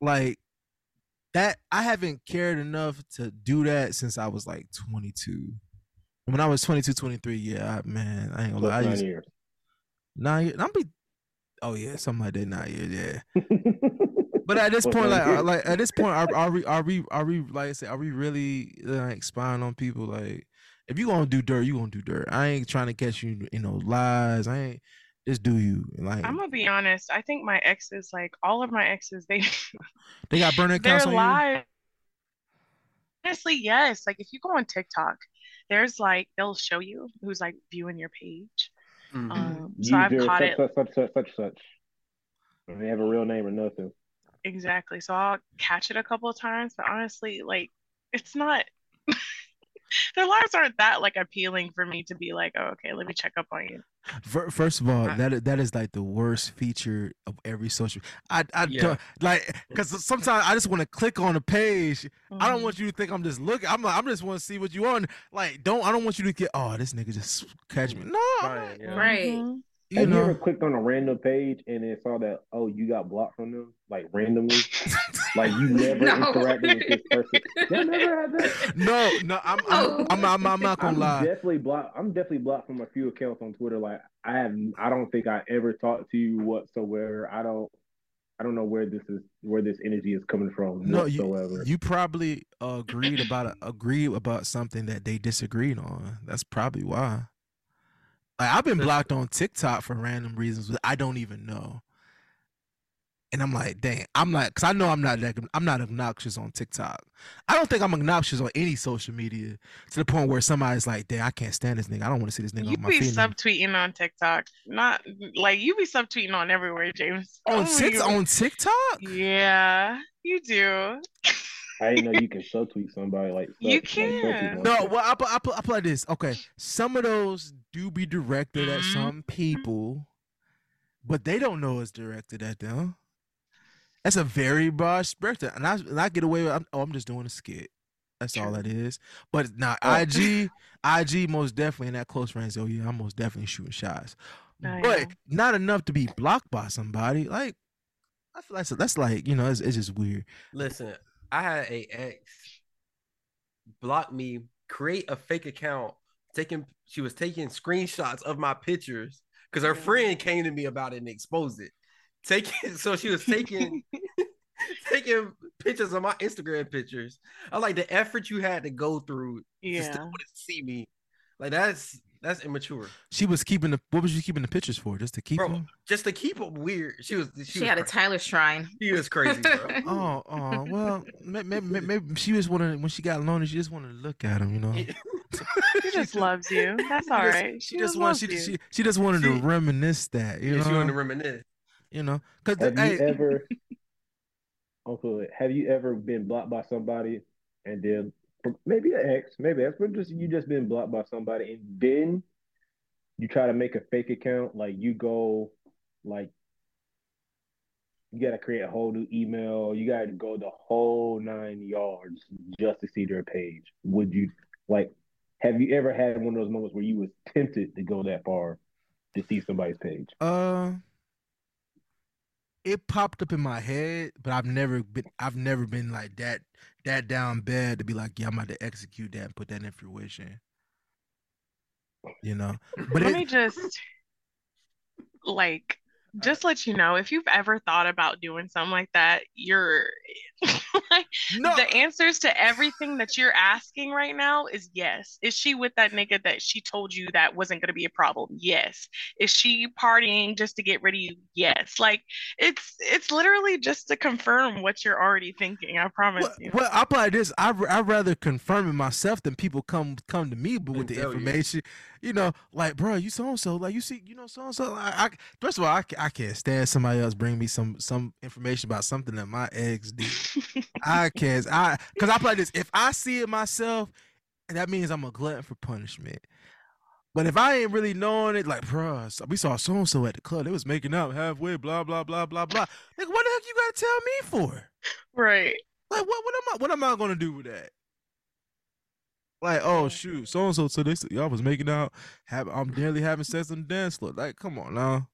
like that. I haven't cared enough to do that since I was like 22. When I was 22, 23, yeah, I, man, I ain't gonna lie. I used, years. Nine years. I'm be. Oh yeah, something like that. Nine years. Yeah. But at this point, like, like at this point, are, are we are we are we like I said, are we really like spying on people? Like, if you gonna do dirt, you gonna do dirt. I ain't trying to catch you, you know, lies. I ain't just do you. Like, I'm gonna be honest. I think my exes, like all of my exes, they they got burner their accounts on you. lives. Honestly, yes. Like if you go on TikTok, there's like they'll show you who's like viewing your page. Mhm. Um, so I've caught such, it such, such, such, such, such. They have a real name or nothing. exactly. So I'll catch it a couple of times, but honestly, like it's not. their lives aren't that like appealing for me to be like, oh, okay, let me check up on you. Fir- First of all, that is, that is like the worst feature of every social. I I Yeah. don't like because sometimes I just want to click on a page. I don't Mhm. want you to think I'm just looking. I'm like, I'm just want to see what you on. Like, don't I don't want you to get oh this nigga just catch me. No, I'm yeah. Right. Mhm. You Have you ever clicked on a random page and then saw that oh you got blocked from them like randomly? like you never No. interacted with this person. Never had that? No, no, I'm I'm, I'm, I'm, I'm not gonna I'm lie. definitely blocked. I'm definitely blocked from a few accounts on Twitter. Like I have, I don't think I ever talked to you whatsoever. I don't, I don't know where this is, where this energy is coming from No, you, whatsoever. you probably agreed about a, agreed about something that they disagreed on. That's probably why. Like I've been blocked on TikTok for random reasons that I don't even know. And I'm like, dang, I'm like, cause I know I'm not that, I'm not obnoxious on TikTok. I don't think I'm obnoxious on any social media to the point where somebody's like, dang, I can't stand this nigga. I don't want to see this nigga You on my be feed. subtweeting on TikTok, not like you be subtweeting on everywhere, James. on Oh my on TikTok? Yeah, you do. I didn't know you can subtweet somebody like You sub- like, can. on No, shit. well, I put, I put, I put like this. Okay, some of those do be directed at Mhm. some people, but they don't know it's directed at them. That's a very broad spectrum, and I and I get away with. I'm, oh, I'm just doing a skit. That's all that is. But now Oh. IG, IG most definitely in that close friends. Oh yeah, I'm most definitely shooting shots, I but know. not enough to be blocked by somebody. Like I feel like that's, that's like you know it's, it's just weird. Listen, I had a ex block me, create a fake account, taking she was taking screenshots of my pictures because her friend came to me about it and exposed it. Taking so she was taking taking pictures of my Instagram pictures. I like the effort you had to go through to Yeah. to see me. Like that's that's immature, She was keeping the what was she keeping the pictures for? Just to keep bro. them? Just to keep them weird. She was she, She was had a Tyler shrine. She was crazy, bro. Oh, oh, well, maybe, maybe, maybe she just wanted when she got lonely, she just wanted to look at him, you know. She just loves you. That's She all just- right. She just wanted, she, she, you. she just wanted to reminisce that, you Yeah, she wanted to know, reminisce. you know, because Have you hey, ever, Uncle, have you ever been blocked by somebody and then maybe an ex, maybe ex, but just you just been blocked by somebody and then you try to make a fake account, like you go like you gotta create a whole new email, you gotta go the whole nine yards just to see their page. Would you like have you ever had one of those moments where you was tempted to go that far to see somebody's page? uh, it popped up in my head, but I've never been, I've never been like that, that down bad to be like, yeah, I'm about to execute that and put that in fruition, you know. But Let it, me just like just let you know if you've ever thought about doing something like that, you're like no, the answers to everything that you're asking right now is yes. Is she with that nigga that she told you that wasn't going to be a problem? Yes. Is she partying just to get rid of you? Yes. Like it's it's literally just to confirm what you're already thinking. I promise Well, you. well, I play this. I I rather confirm it myself than people come come to me but with the tell you. information. You know, like bro, you so and so, like you see, you know, so and so. I, I first of all, I, I can't stand somebody else bring me some some information about something that my ex did. I can't. I because I play this. If I see it myself, that means I'm a glutton for punishment. But if I ain't really knowing it, like, bruh, so- we saw so and so at the club. They was making out halfway, blah blah blah blah blah. Like, what the heck you gotta tell me for? right. Like what what am I what am I gonna do with that? Like, oh shoot, so and so so this y'all was making out, have I'm nearly having sex on the dance floor. Like, come on now.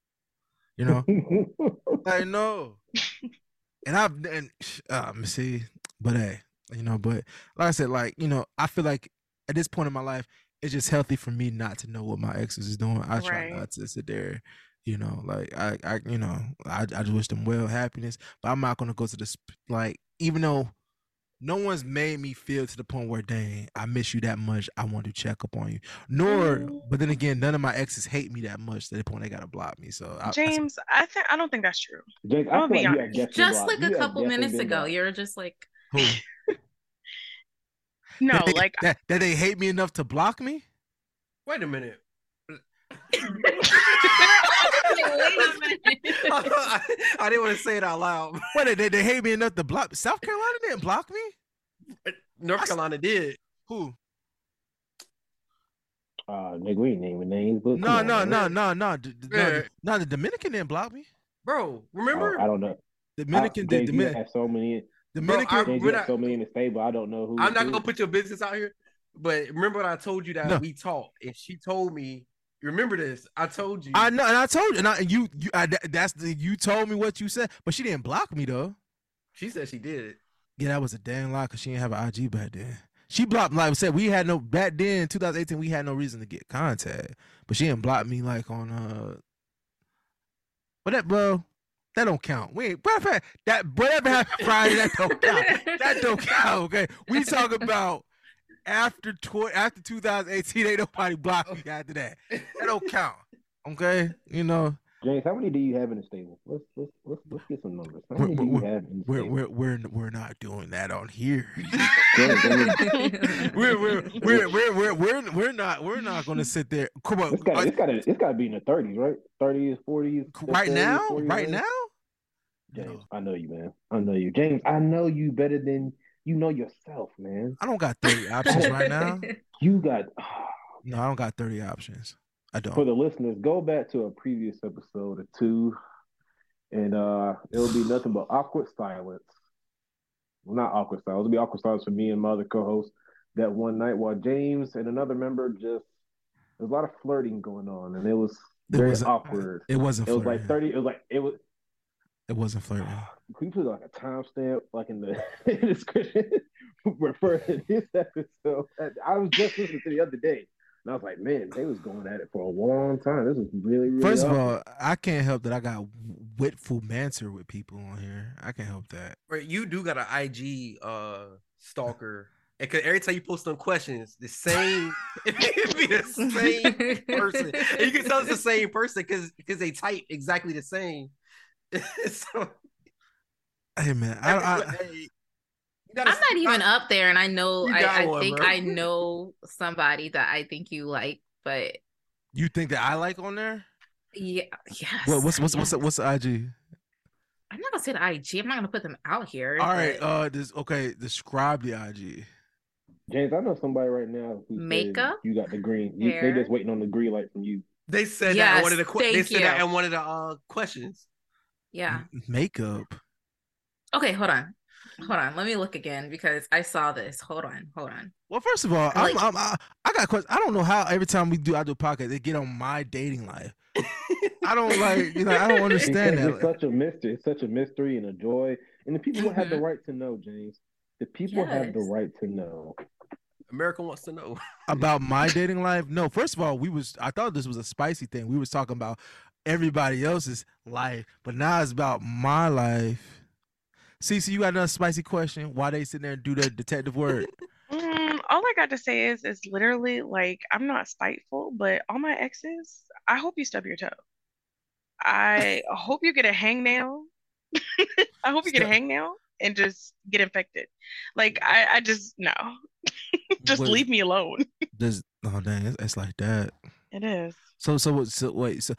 You know? like no. And I've and um see, but hey, you know, but like I said, like, you know, I feel like at this point in my life, it's just healthy for me not to know what my exes is doing. I try Right. not to sit there, you know, like I, I, you know, I, I just wish them well, happiness. But I'm not gonna go to this, like, even though no one's made me feel to the point where, dang, I miss you that much. I want to check up on you. Nor, Mm. but then again, none of my exes hate me that much to the point they gotta block me. So I, James, I think I don't think that's true. Jake, I I'll be like honest. Just blocked- like you a couple minutes ago, blocked. you're just like, who? No, that, they, like that, that they hate me enough to block me. Wait a minute. wait a minute. I, I didn't want to say it out loud. What they, they hate me enough to block? South Carolina didn't block me. North I s- Carolina did. Who? Uh, nigga, we ain't naming names, but No, come on, no, no, no, no, d- d- no, the- no. The Dominican didn't block me. Bro, Oh, remember? I don't know. Dominican I, did. James, Dominican. have so many. Dominican. I- James, we're you have not- so many in the stable. I don't know who. I'm not who. gonna put your business out here, but remember what I told you that No. we talked, and she told me. You remember this? I told you. I know, and I told you, and I, you, you I, that's the you told me what you said, but she didn't block me though. She said she did. Yeah, that was a damn lie because she didn't have an IG back then. She blocked, like I said, we had no back then, 2018. We had no reason to get contact, but she didn't block me like on uh. But that, bro, that don't count. We ain't, matter of fact, that whatever happened Friday, that don't count. That don't count. Okay, we talk about after tw- after 2018. Ain't nobody blocked me after that. That don't count. Okay, you know. James, how many do you have in the stable? Let's let's let's, let's get some numbers. How We're- do you we're- have in the We're stable? we're we're we're not doing that on here. We're, we're, we're, we're, we're, we're, we're not we're not gonna sit there. Come on, it's got it's got to it's got to be in the thirties, right? Thirties, forties. right now, right now. James, No, I know you, man. I know you, James. I know you better than you know yourself, man. I don't got thirty options right now. You got No, I don't got thirty options. I don't. For the listeners, go back to a previous episode or two, and uh it'll be nothing but awkward silence. Well, not awkward silence. It'll be awkward silence for me and my other co-host that one night while James and another member just there's a lot of flirting going on, and it was It very wasn't- awkward. It wasn't It was flirting. like thirty. It was like it was. It wasn't flirting. Can you put like a timestamp, like in the description, refer to this episode? I was just listening to the other day, and I was like, man, they was going at it for a long time. This is really, really. First of all, I can't help that I got witful banter with people on here. I can't help that. Right, you do got an IG uh stalker. And 'cause every time you post them questions, the same it be the same person. And you can tell it's the same person because because they type exactly the same. so Hey man, I, I, I, hey, I'm not even up there, and I know I, I one, think bro. I know somebody that I think you like, but you think that I like on there? yeah, yes. What, what's what's what's the, what's the IG? I'm not gonna say the IG. I'm not gonna put them out here. All right, but- uh, this okay. Describe the IG. James, I know somebody right now who said Makeup? You got the green. You, they're just waiting on the green light from you. They said that in one of the que- they thank said that you. in one of the uh questions. Yeah. M- makeup. Okay, hold on. Hold on. Let me look again because I saw this. Hold on. Hold on. Well, first of all, I'm, Like- I'm, I, I got questions. I don't know how every time we do I do a podcast, they get on my dating life. I don't like, you know, I don't understand Because it's that. such a mystery. It's such a mystery and a joy, and the people have the Mhm. right to know, James. The people have the right to know. America wants to know. About my dating life. No, first of all, we was I thought this was a spicy thing. We was talking about everybody else's life, but now it's about my life. So you got another spicy question. Why they sitting there and do their detective work? Mm, all I got to say is, is literally like I'm not spiteful, but all my exes, I hope you stub your toe. I hope you get a hangnail. I hope you get a hangnail and just get infected. Like I, I just no, just Wait, leave me alone. Does oh dang, it's, it's like that. It is. So so so wait so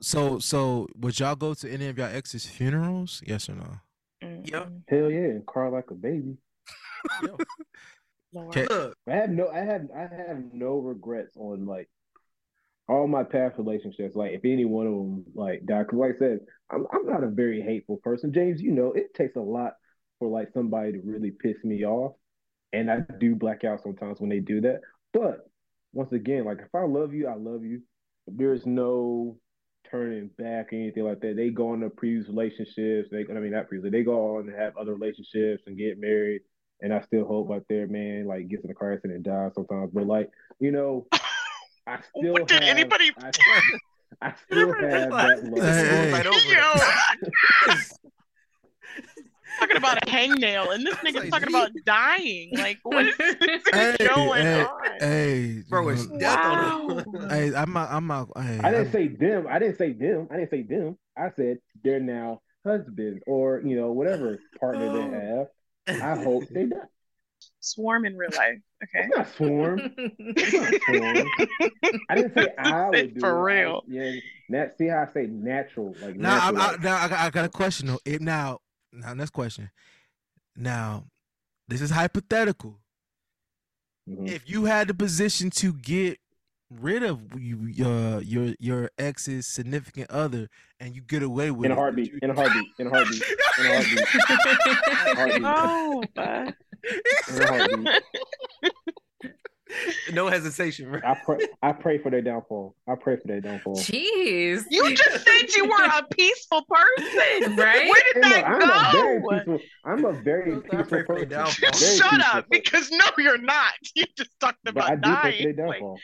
so so would y'all go to any of y'all exes' funerals? Yes or no? Mm-hmm. Yep. Mm-mm. Hell yeah, and cry like a baby. Okay. look, I have no, I have, I have no regrets on like all my past relationships. Like if any one of them like died, because like I said, I'm, I'm not a very hateful person. James, you know, it takes a lot for like somebody to really piss me off, and I do black out sometimes when they do that. But once again, like if I love you, I love you. There's no turning back or anything like that. They go on to previous relationships. They, I mean, not previous. They go on to have other relationships and get married. And I still hope like their man like gets in a car accident and dies sometimes. But like, you know, I still What did have, anybody- I, I still have that love. Hey, right over Yo, it. talking about a hangnail, and this nigga's like, talking about dying. Like, what is, Hey, going hey, on? hey, Bro, it's death Wow. on hey, I'm not, I'm not. Hey, I didn't I'm- say them. I didn't say them. I didn't say them. I said they're now husbands or you know whatever partner Oh. they have. I hope they die. Swarm in real life. Okay. It's not swarm. It's not swarm. I didn't say I would do For it. I- real. yeah, that see how I say natural, like Now, I, natural. I, like- now I, got, I got a question though. If now, now next question. Now, this is hypothetical. Mhm. if you had the position to get rid of you, uh, your your ex's significant other and you get away with In a it, heartbeat. you- In a heartbeat. In a heartbeat. In a heartbeat. Heartbeat. Oh, In a heartbeat. No hesitation, bro. I pray. I pray for their downfall. I pray for their downfall. Jeez. you just said you were a peaceful person. Right? Where did that I'm a very go? peaceful. I'm a very I peaceful pray for their person. downfall. Very Shut peaceful up, person. because no, you're not. You just talked But about I do pray for dying. their Like, downfall.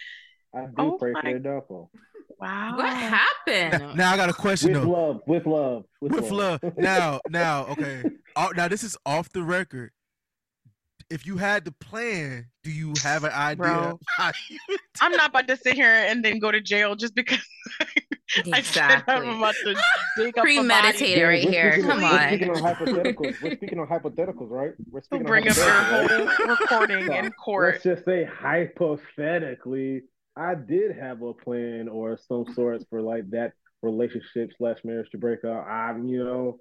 I do Oh pray for their downfall. wow. What happened? now I got a question With though. love. With love. With, With love. Now, now, okay. Now this is off the record. If you had the plan, do you have an idea? Bro. I'm not about to sit here and then go to jail just because I I'm Exactly. about to dig up Premeditated a body. right we're here. speaking- Come we're on. speaking on hypotheticals. We're speaking on hypotheticals, right? We're We'll speaking bring up your hypotheticals, whole recording So, in court. Let's just say hypothetically, I did have a plan or some sorts for like that relationship slash marriage to break up. I'm, you know,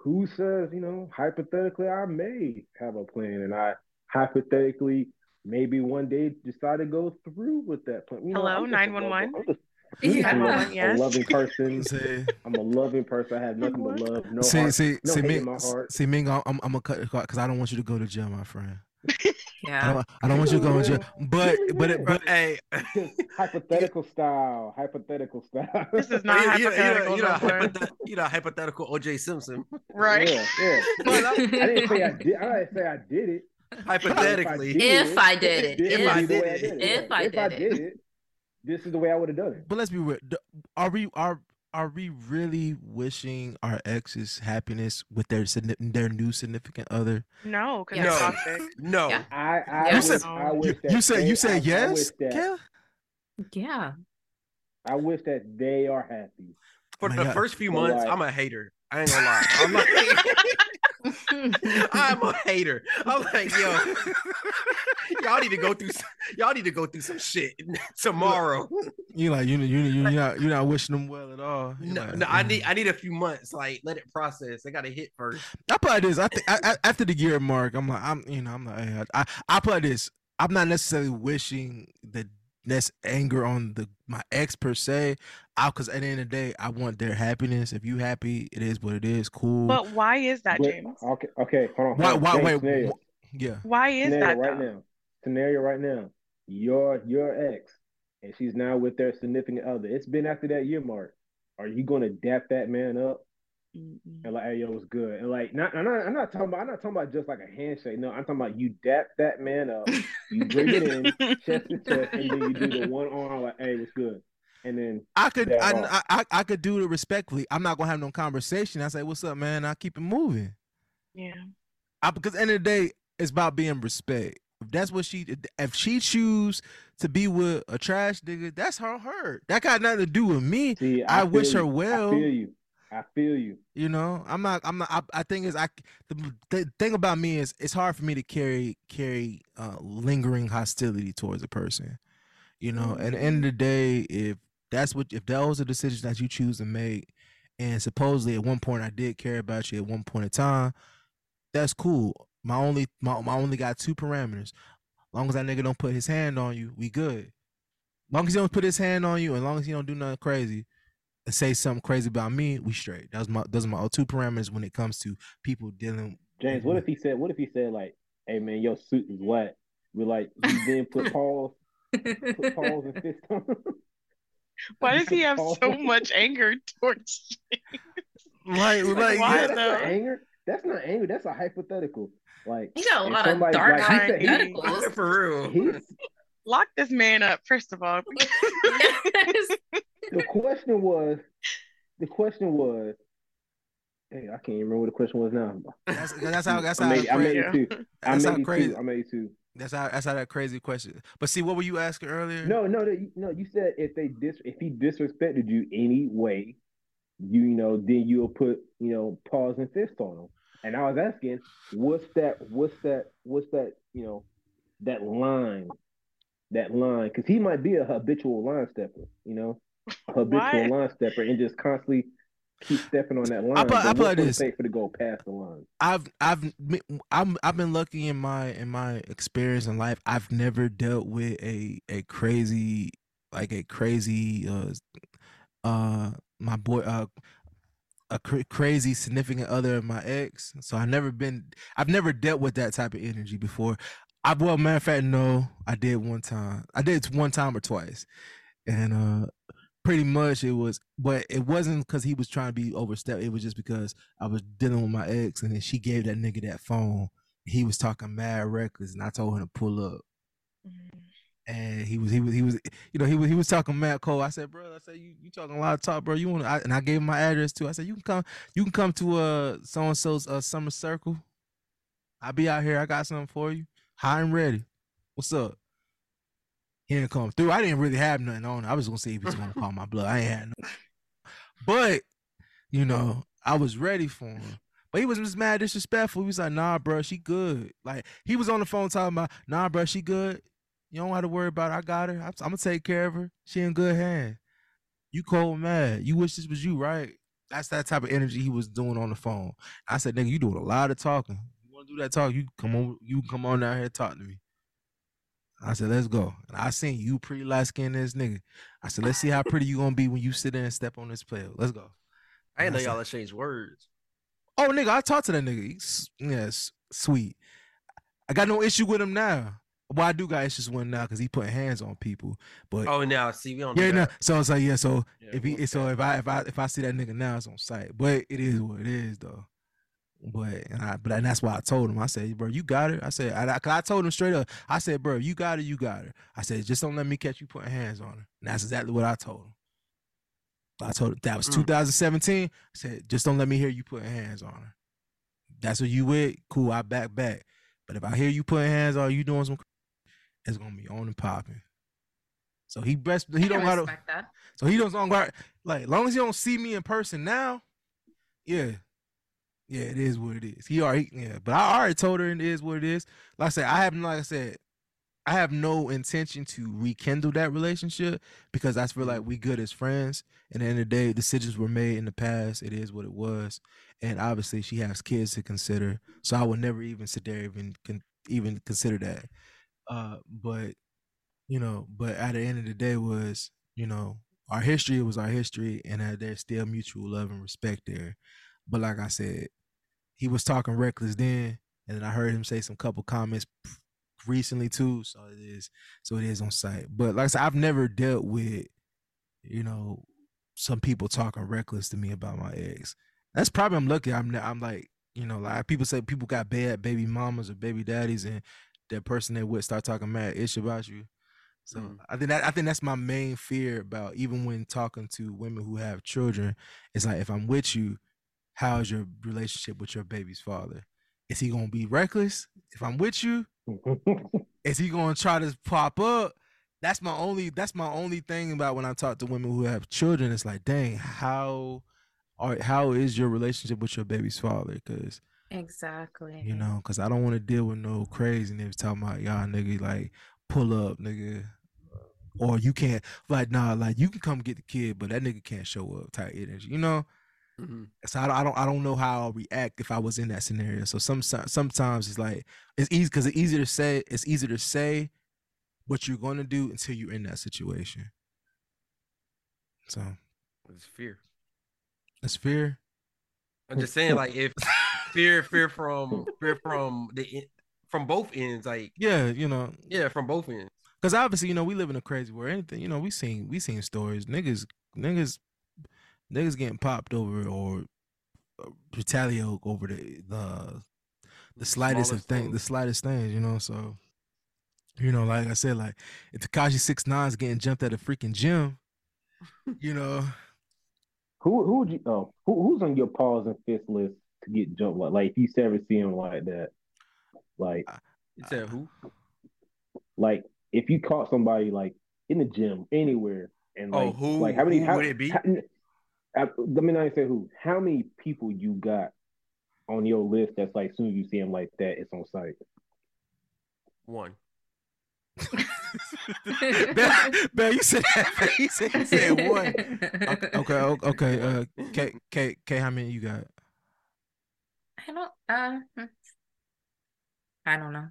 who says, you know, hypothetically, I may have a plan, and I hypothetically maybe one day decide to go through with that plan. You know, Hello, I'm just a 911? loving- I'm Yeah. I'm a, 911, loving person. See, I'm a loving person. I have nothing but love. No see, heart. see, no see, hate in Ming, my heart. see, Ming, I'm, I'm gonna cut because I don't want you to go to jail, my friend. I Yeah. don't, I don't want you going to jail. But, but, it, but, hey, hypothetical style. Hypothetical style. This is not oh, you, you, hypothetical. you, know, no more. hypothet- you know, hypothetical OJ Simpson. right. Yeah, yeah. I, I didn't say I did. I didn't say I did it. Hypothetically, If I did it. this If I did it. If I did did it, this is the way I would have done it. but let's be real. Are we are are we really wishing our exes happiness with their their new significant other? No, because No. toxic. no. Yeah. I, I You wish, said- I wish You, that you said you said yes, that, Kayla? Yeah. I wish that they are happy. For My the God. first few months, like- I'm a hater. I ain't gonna lie. I'm a hater. I'm like, yo, y'all need to go through. Some, y'all need to go through some shit tomorrow. You like you you you you're not you're not wishing them well at all. You're No, like, no, I need, I need a few months. Like, let it process. I gotta hit first. I put like this. I think I, I, after the year mark, I'm like, I'm, you know, I'm like, hey, I, I put this. I'm not necessarily wishing the that's anger on the my ex per se. I because at the end of the day, I want their happiness. If you happy, it is what it is. Cool. But why is that, But- James? Okay, okay, hold on. why? hold on. Why? James, Wait. scenario, wh- yeah. Why is scenario that right though? now. Scenario right now. Your your ex, and she's now with their significant other. It's been after that year mark. Are you going to dap that man up Mm-mm. and like, hey, yo, it's good? And like, not, I'm not, I'm not talking about, I'm not talking about just like a handshake. No, I'm talking about you dap that man up, you bring it in, chest to chest, and then you do the one arm like, hey, what's good? And then I could, I. I, I, I could do it respectfully. I'm not gonna have no conversation. I say, "What's up, man?" I keep it moving. yeah. I, because at the end of the day, it's about being respect. If that's what she, if she choose to be with a trash nigga, that's her her. That got nothing to do with me. see, I feel wish her well. I feel you. I feel you. You know, I'm not. I'm not. I, I think is I. The, the thing about me is it's hard for me to carry carry uh, lingering hostility towards a person. You know, at the end of the day, if that's what if those are decisions that you choose to make, and supposedly at one point I did care about you at one point in time, that's cool. My only my, my only got two parameters. long as that nigga don't put his hand on you, we good. long as he don't put his hand on you, and long as he don't do nothing crazy, and say something crazy about me, we straight. That was my those are my two parameters when it comes to people dealing. James, what if he said, what if he said like, hey man, your suit is wet. We like you then put Paul's put Paul's and fist on. Why does he have so much anger towards you? Like, like, why yeah, that's though? not anger. That's not anger. That's a hypothetical. Like You got a if lot of dark like, he he- hypotheticals. For real. Lock this man up, first of all. Yes. The question was the question was hey, I can't even remember what the question was now. that's, that's how that's I how made, I made it two. I that's how made it crazy. two. I made it two. That's how that's how that crazy question. But see, what were you asking earlier? No, no, no, you- said if they dis if he disrespected you any way, you, you know, then you'll put you know paws and fists on him. And I was asking, what's that? What's that? What's that? You know, that line, that line, because he might be a habitual line stepper. You know, habitual Why? line stepper, and just constantly keep stepping on that line. I put- but I put what's like gonna this. take for to go past the line? I've I've I'm I've been lucky in my in my experience in life. I've never dealt with a a crazy like a crazy uh uh my boy uh a cra- crazy significant other of my ex. So I've never been I've never dealt with that type of energy before. I well matter of fact no, I did one time. I did it one time or twice. And uh pretty much it was but it wasn't because he was trying to be overstepped. It was just because I was dealing with my ex and then she gave that nigga that phone. He was talking mad reckless and I told him to pull up. And he was he was he was you know he was he was talking mad cold. I said, bro, I said you you talking a lot of talk, bro. You want I, and I gave him my address too. I said you can come you can come to uh so and so's uh summer circle. I'll be out here. I got something for you. High and ready. What's up? He didn't come through. I didn't really have nothing on. I was gonna see if he's gonna call my blood. I ain't had no. But you know, I was ready for him. But he was just mad disrespectful. He was like, nah, bro, she good. Like he was on the phone talking about, nah, bro, she good. You don't have to worry about it. I got her. I'm, I'm gonna take care of her. She in good hands. You cold mad. You wish this was you, right? That's that type of energy he was doing on the phone. I said, nigga, you doing a lot of talking. You want to do that talk? You come on. You come on down here talk to me. I said, let's go. And I seen you pretty light skinned this nigga. I said, let's see how pretty you gonna be when you sit there and step on this player. Let's go. I didn't know y'all it. exchanged words. Oh, nigga, I talked to that nigga. He's yes, sweet. I got no issue with him now. Well, I do got issues with him now because he putting hands on people. But Oh, now see, we don't. yeah, do no. So it's like yeah. So Yeah, if he, so if. I if I if I see that nigga now, it's on site. But it is what it is though. But and I but and that's why I told him. I said, bro, you got her. I said, I, I, 'cause I told him straight up. I said, bro, you got her, you got her. I said, just don't let me catch you putting hands on her. And that's exactly what I told him. I told him that was Mm. 2017. I said, just don't let me hear you putting hands on her. That's what you with. Cool, I back back. But if I hear you putting hands on you doing some, it's gonna be on and popping. So he best he can don't gotta that. so he doesn't go like long as he don't see me in person now, yeah. Yeah, it is what it is. He already yeah, but I already told her it is what it is. Like I said, I have like I said, I have no intention to rekindle that relationship because I feel like we good as friends. And at the end of the day, decisions were made in the past. It is what it was. And obviously she has kids to consider. So I would never even sit there even even consider that. Uh but you know, but at the end of the day was, you know, our history was our history and there's still mutual love and respect there. But like I said, he was talking reckless then, and then I heard him say some couple comments recently too. So it is, so it is on site. But like I said, I've never dealt with, you know, some people talking reckless to me about my ex. That's probably I'm lucky. I'm I'm like, you know, like people say people got bad baby mamas or baby daddies, and that person they would start talking mad ish about you. So Mm. I think that I think that's my main fear about even when talking to women who have children. It's like if I'm with you, how's your relationship with your baby's father? Is he gonna be reckless? If I'm with you, is he gonna try to pop up? That's my only that's my only thing about when I talk to women who have children. It's like, dang, how are how is your relationship with your baby's father? Because Exactly. you know, because I don't want to deal with no craziness talking about y'all nigga like pull up, nigga. Or you can't like nah, like you can come get the kid, but that nigga can't show up type energy, you know. Mhm. So I don't, I don't, I don't know how I'll react if I was in that scenario. So some sometimes it's like it's easy because it's easier to say. It's easier to say what you're going to do until you're in that situation. So It's fear. it's fear. I'm just saying, like, if fear, fear from fear from the from both ends, like, Yeah, you know, yeah, from both ends. because obviously you know we live in a crazy world. Anything you know we seen we seen stories niggas niggas niggas getting popped over or uh, retaliate over the the the slightest of Smallest things, the slightest things, you know. So, you know, like I said, like if Tekashi Six Nine's getting jumped at a freaking gym, you know, Who who would you oh who who's on your pause and fist list to get jumped like like if you ever see him like that like You said who? like if you caught somebody like in the gym anywhere and Oh, like who- like how many who how, would it be? how- I, let me not even say who how many people you got on your list that's like soon as you see him like that it's on site One. Bell, Bell, you said that. You said, you said one. Okay, okay, okay. Uh, K, K, K, how many you got? I don't. Uh, hmm. I don't know.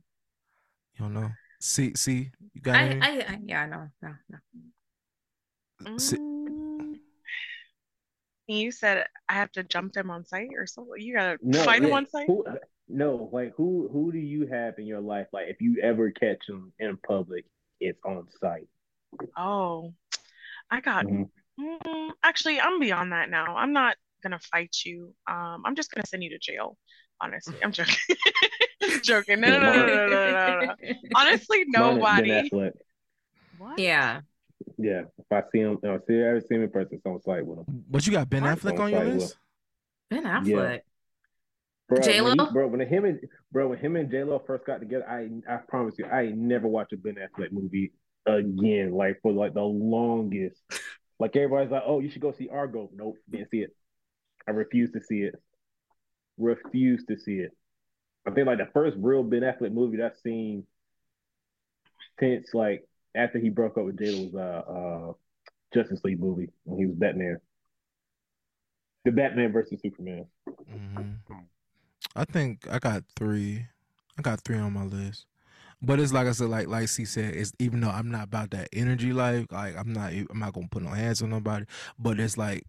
You don't know. See, see, you got I, any? I, I, yeah, no, no, no. Si- Mm. You said I have to jump them on site or something. You gotta No, find them on site. Who, no, like who who do you have in your life? Like if you ever catch them in public, it's on site. Oh, I got. Mhm. Mm, actually, I'm beyond that now. I'm not gonna fight you. Um, I'm just gonna send you to jail. Honestly, I'm joking. joking. No, no, no, no, no, no, no, no. Honestly, Mine is Ben nobody. What? Yeah. Yeah, if I see him, if I see ever see him in person, so it's on site with him. But you got Ben What? Affleck on your list? Ben Affleck. Bro, J-Lo? when bro, when him and bro, when him and J Lo first got together, I I promise you, I ain't never watched a Ben Affleck movie again. Like for like the longest. Like everybody's like, oh, you should go see Argo. Nope, didn't see it. I refuse to see it. Refuse to see it. I think like the first real Ben Affleck movie that I've seen since like after he broke up with J Lo was uh uh Justice League movie when he was Batman. The Batman versus Superman. hmm I think I got three. I got three on my list. But it's like I said, like like C said, it's even though I'm not about that energy life, like I'm not I'm not gonna put no hands on nobody. But it's like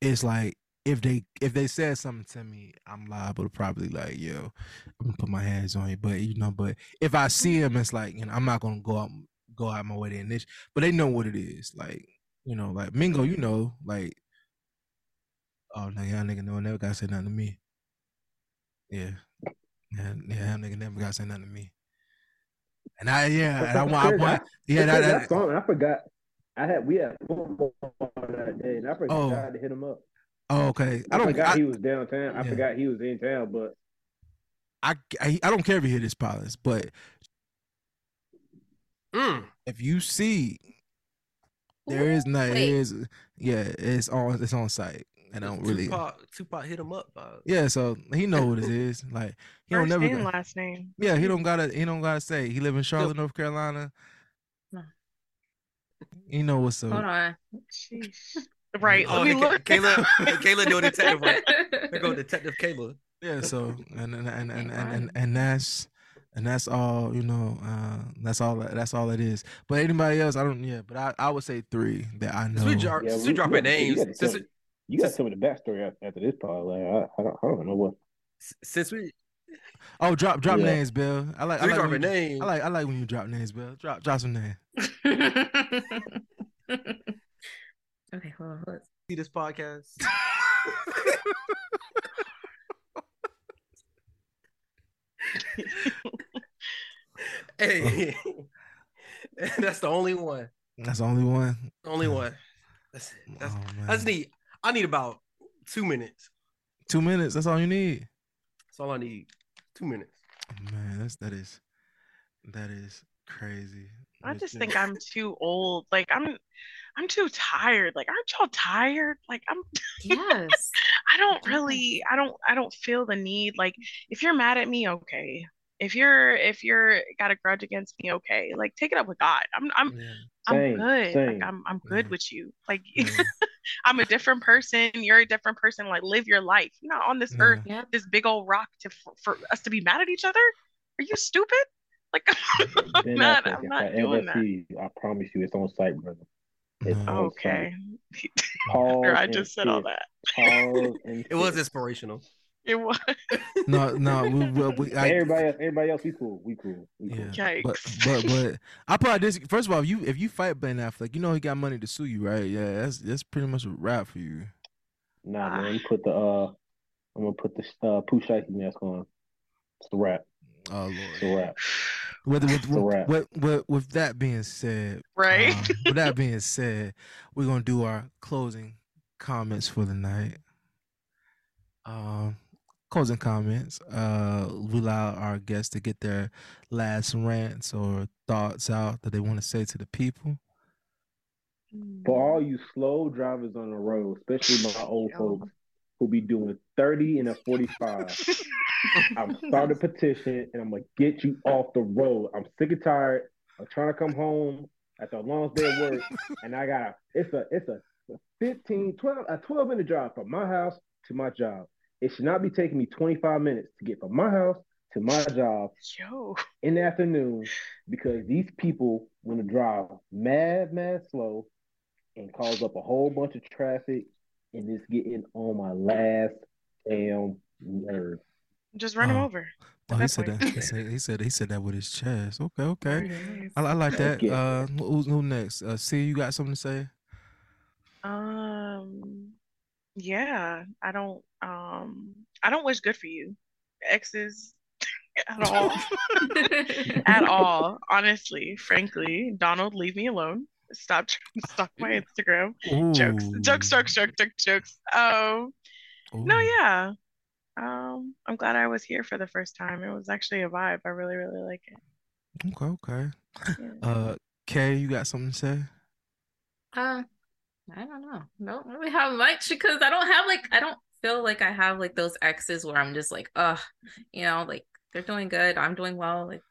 it's like if they if they said something to me, I'm liable to probably like, yo, I'm gonna put my hands on you. But you know, but if I see him, it's like, you know, I'm not gonna go out go out my way to initiate. But they know what it is. Like, you know, like Mingo, you know, like oh no, y'all nigga no never gotta say nothing to me. Yeah. Yeah, yeah, nigga never gotta say nothing to me. And I yeah, and I want I want yeah, that, that that, song, I forgot. I had we had football that day, and I forgot Oh. to hit him up. oh, okay. I I, don't forgot I, he was downtown. I Yeah. forgot he was in town, but I, I I don't care if you hear this podcast, but Mm. if you see there is not it Wait. is yeah, it's on it's on site. And I don't really Tupac, Tupac hit him up. dog. Yeah, so he know what it is. Like he don't never and go- last name. Yeah, he don't gotta he don't gotta say he live in Charlotte, North Carolina. No. He know what's Hold up. on. Sheesh. Right. Oh, let me Ka- look. Kayla, Kayla doing detective work. There go Detective Kayla. Yeah, so and and and and, and, and, and that's and that's all you know. Uh, that's all. That's all it is. But anybody else, I don't. Yeah, but I, I would say three that I know. Since we, dro- Yeah, we- we dropping you gotta- you names, gotta tell- you got some of the backstory after, after this part. Like I, I don't, I don't know what. since we oh, drop drop Yeah. names, Bill. I like. I like, when dropping you, names. I like. I like when you drop names, Bill. Drop drop some names. okay, hold on. Let's... see this podcast. hey, uh-huh. that's the only one. That's the only one. Only one. That's it. That's, oh, man. I just need. I need about two minutes. two minutes. That's all you need. That's all I need. Two minutes. Oh, man, that's that is that is crazy. I just think I'm too old. Like I'm I'm too tired. Like aren't y'all tired? Like I'm Yes. I don't really I don't I don't feel the need. Like if you're mad at me, okay. If you're if you're got a grudge against me, okay. Like take it up with God. I'm I'm Yeah. I'm good. same. Like I'm I'm good Yeah. with you. Like Yeah. I'm a different person. You're a different person. Like live your life. You're not on this Yeah. earth, Yep. this big old rock to for, for us to be mad at each other. Are you stupid? Like I'm not I'm not doing ever that. I promise you, it's on site, brother. It's No. on Okay. Site. I just said all that. It was inspirational. It was No, no, we, we, we I, everybody else, everybody else, we cool, we cool, we cool. Yeah. yikes. But but but I probably this first of all, if you if you fight Ben Affleck, you know he got money to sue you, right? Yeah, that's that's pretty much a wrap for you. Nah, Ah. man, you put the uh, I'm gonna put the uh, Pooh Shiesty mask on. It's a wrap. Oh It's a lord. wrap. With with, It's with, with, with that being said, right. um, with that being said, we're gonna do our closing comments for the night. Um, closing comments. Uh, we allow our guests to get their last rants or thoughts out that they want to say to the people. For all you slow drivers on the road, especially my old folks who be doing 30 and a 45, I'm starting a petition and I'm gonna get you off the road. I'm sick and tired I'm trying to come home after a long day of work, and I got it's a it's a 15, 12, a 12 minute drive from my house to my job. It should not be taking me 25 minutes to get from my house to my job Yo. in the afternoon because these people want to drive mad, mad slow and cause up a whole bunch of traffic and it's getting on my last damn nerve. Just run him Oh. over. Oh, he said point. that. He said he said he said that with his chest. Okay, okay. I, I like that. Okay. Uh, who, who next? Uh, see, you got something to say? Um, yeah, I don't um I don't wish good for you. Exes at all. at all. Honestly, frankly, Donald, leave me alone. Stop trying to stalk my Instagram. Jokes. Jokes, jokes, jokes, jokes, jokes. Um, no, yeah. Um, I'm glad I was here for the first time. It was actually a vibe. I really, really like it. Okay, okay. Yeah. Uh, Kay, you got something to say? Uh, I don't know. Don't really have much because I don't have like I don't feel like I have like those exes where I'm just like, uh, you know, like they're doing good, I'm doing well, like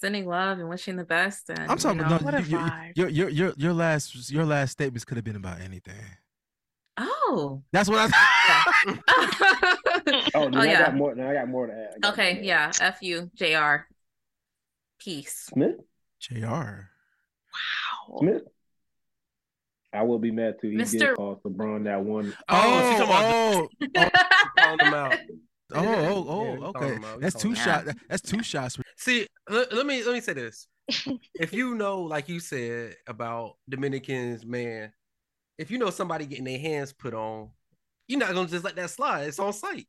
sending love and wishing the best. And I'm talking you know, about What a you- you- vibe. your your your your last your last statements could have been about anything. oh. That's what I. Oh, no, Oh, I got more. No, I got more to add. I got okay, more. yeah. F you, JR. Peace. Smith, Jr. Wow. Smith. I will be mad too. He Mr. did cost LeBron that one. Oh, oh she's talking oh, about calling them out. Oh, oh, oh, we okay. calling them out, we That's two shots. out. That's two shots. See, let, let me let me say this. if you know, like you said about Dominicans, man, if you know somebody getting their hands put on, you're not gonna just let that slide. It's on site.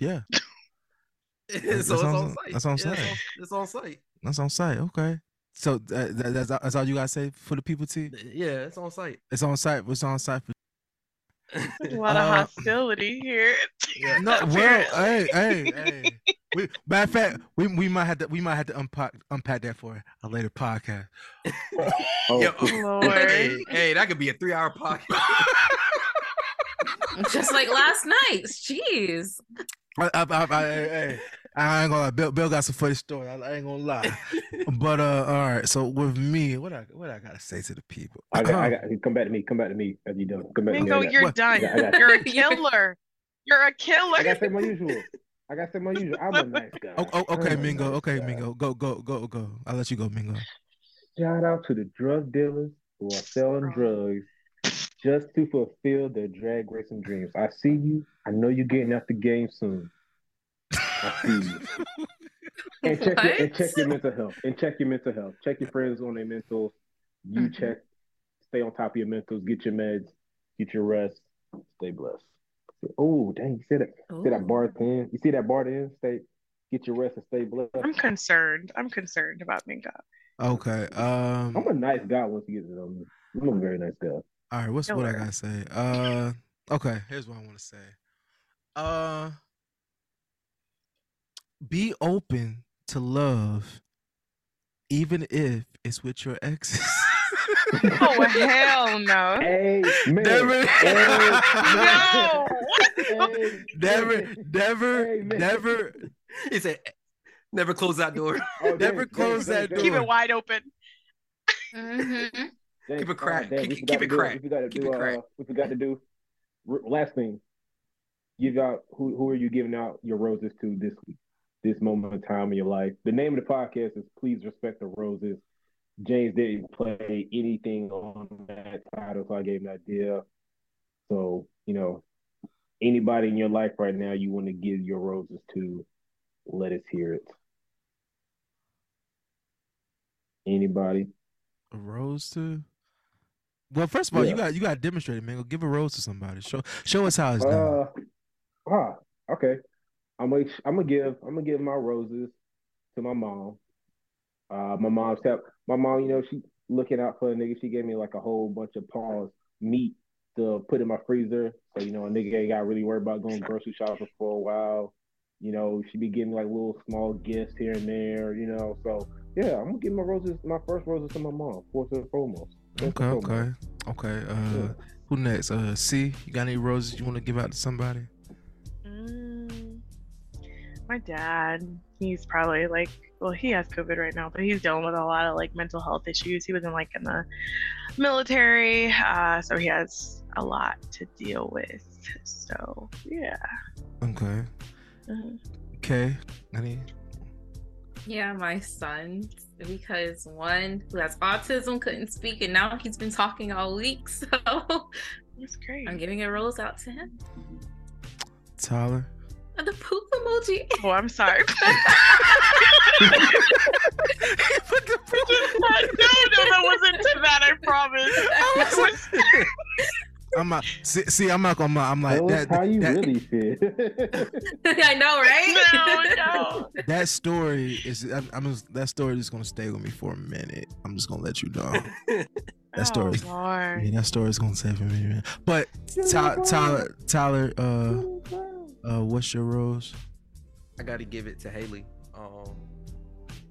Yeah, so That's it's on- on site. that's on Yeah, site. It's on site. that's on site. Okay. So that, that, that's that's all you gotta say for the people. T. Yeah, it's on site. It's on site. It's on site for. There's a lot of Uh, hostility here. Yeah. No, well, Apparently. hey, hey, hey. We, matter of fact, we, we might have to we might have to unpack unpack that for a later podcast. Oh, Yo, Lord. hey, hey, that could be a three-hour podcast. Just like last night. Jeez. I, I, I, I, hey, hey, I ain't gonna lie. Bill, Bill got some funny story. I, I ain't gonna lie. But uh, all right. So with me, what I what I gotta say to the people? I got, I got. Come back to me. Come back to me. As you done. Come back to me. I Mingo, you're What? done. I got- You're a killer. You're a killer. I gotta say my usual. I gotta say my usual. I'm a nice guy. Oh, oh, okay, Mingo. nice Okay, guy. Mingo. Go, go, go, go. I'll let you go, Mingo. Shout out to the drug dealers who are selling drugs just to fulfill their drag racing dreams. I see you. I know you're getting out the game soon. I see you. And check your, and check your mental health. And check your mental health. Check your friends on their mental. You Mhm. check. Stay on top of your mentals. Get your meds. Get your rest. Stay blessed. Oh, dang! You see that? See that bar at the end? You see that bar at the end? Stay. Get your rest and stay blessed. I'm concerned. I'm concerned about Mingo. Okay. Um. I'm a nice guy once you get to know me. I'm a very nice guy. All right. What's what I gotta say? Uh. Okay. Here's what I want to say. Uh. Be open to love, even if it's with your exes. Oh hell no. Hey, man. Never, No. Never, never, never, he said, "Never close that door." Oh, Never dang, close dang, that dang, Keep it wide open. Mhm. Keep it oh, cracked. dang, Keep- keep it to cracked. We forgot to Keep do. it Uh, cracked. we forgot to do. Last thing. Give out who who are you giving out your roses to this week, this moment in time in your life. The name of the podcast is "Please Respect the Roses." James didn't play anything on that title, so I gave him an idea. So you know, anybody in your life right now you want to give your roses to, let us hear it. Anybody? a rose to. Well, first of all, you got you got to demonstrate it, man. Go give a rose to somebody. Show show us how it's done. Uh, ah, okay. I'm gonna I'm gonna give I'm gonna give my roses to my mom. Uh, my mom's help. My mom, you know, she looking out for a nigga. She gave me like a whole bunch of paws meat to put in my freezer. So you know, a nigga ain't got really worried about going grocery shopping for a while. You know, she be giving me like little small gifts here and there. You know, so yeah, I'm gonna give my roses, my first roses to my mom, first and foremost. First Okay, okay, okay. Uh, Yeah. who next? Uh, C. You got any roses you want to give out to somebody? My dad, he's probably like, well, he has COVID right now, but he's dealing with a lot of like mental health issues. He was in like in the military, uh, so he has a lot to deal with. So yeah. Okay. Mhm. Okay. Any? Yeah, my son, because one who has autism couldn't speak, and now he's been talking all week. So That's great. I'm giving a rose out to him. Tyler. And the poop emoji. Oh, I'm sorry. no, no, that wasn't to that. I promise. It was- I'm not. See, see I'm not gonna. I'm like Tell us that. how you that, really feel. I know, right? no, no. that story is. I'm, I'm just, that story is gonna stay with me for a minute. I'm just gonna let you know. That story. Oh, Lord. Yeah, that story is gonna stay for me, man. But Ty- Tyler, Tyler, uh, uh, what's your rose? I gotta give it to Haley. Um,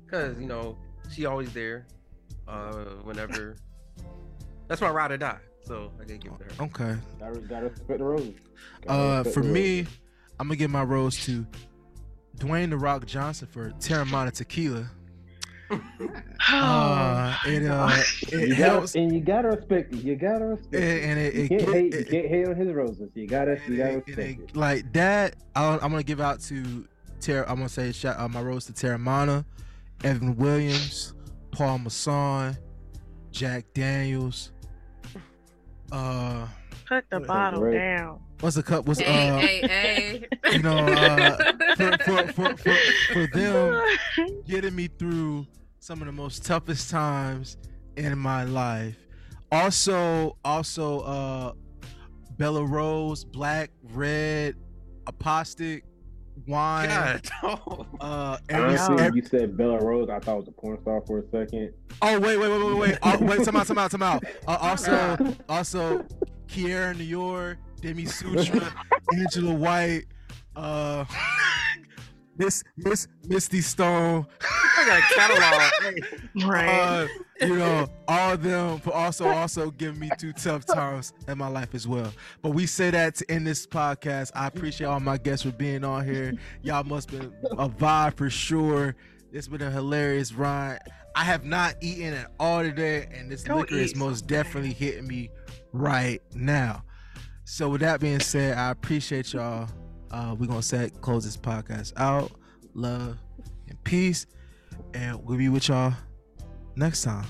cause you know she always there. Uh, whenever that's my ride or die. So I gotta give it to her. Okay. gotta, gotta respect the roses. Gotta Uh, for me, roses. I'm gonna give my rose to Dwayne the Rock Johnson for Teremana Tequila. Uh, it uh, it you helps, gotta, and you gotta respect it. You gotta respect and, it. and it, You it, can't get- hate. You can't hate on his roses. You gotta. You gotta it- respect it- it. like that. i I'm gonna give out to Ter. I'm gonna say shout, uh, my rose to Teremana, Evan Williams, Paul Masson, Jack Daniels. Uh, Put the bottle Right. down. what's the cup? What's uh? hey, hey, hey. You know, uh, for, for, for, for, for them getting me through some of the most toughest times in my life. Also, also, uh, Bella Rose, black, red, apostic, wine. God, no. Uh, every, Honestly, every- you said Bella Rose. I thought it was a porn star for a second. oh wait, wait, wait, wait, wait, oh, wait, time out, time out, time out. Uh, also, also, Kira Noir, Demi Sutra, Angela White, uh, Miss Miss Misty Stone. I got a catalog. Right. uh, you know, all of them for also also giving me two tough times in my life as well. But we say that to end this podcast. I appreciate all my guests for being on here. Y'all must been a vibe for sure. It's been a hilarious ride. I have not eaten at all today, and this Go liquor is most something. definitely hitting me right now. So with that being said, I appreciate y'all. Uh, we're gonna set close this podcast out. Love and peace, and we'll be with y'all next time.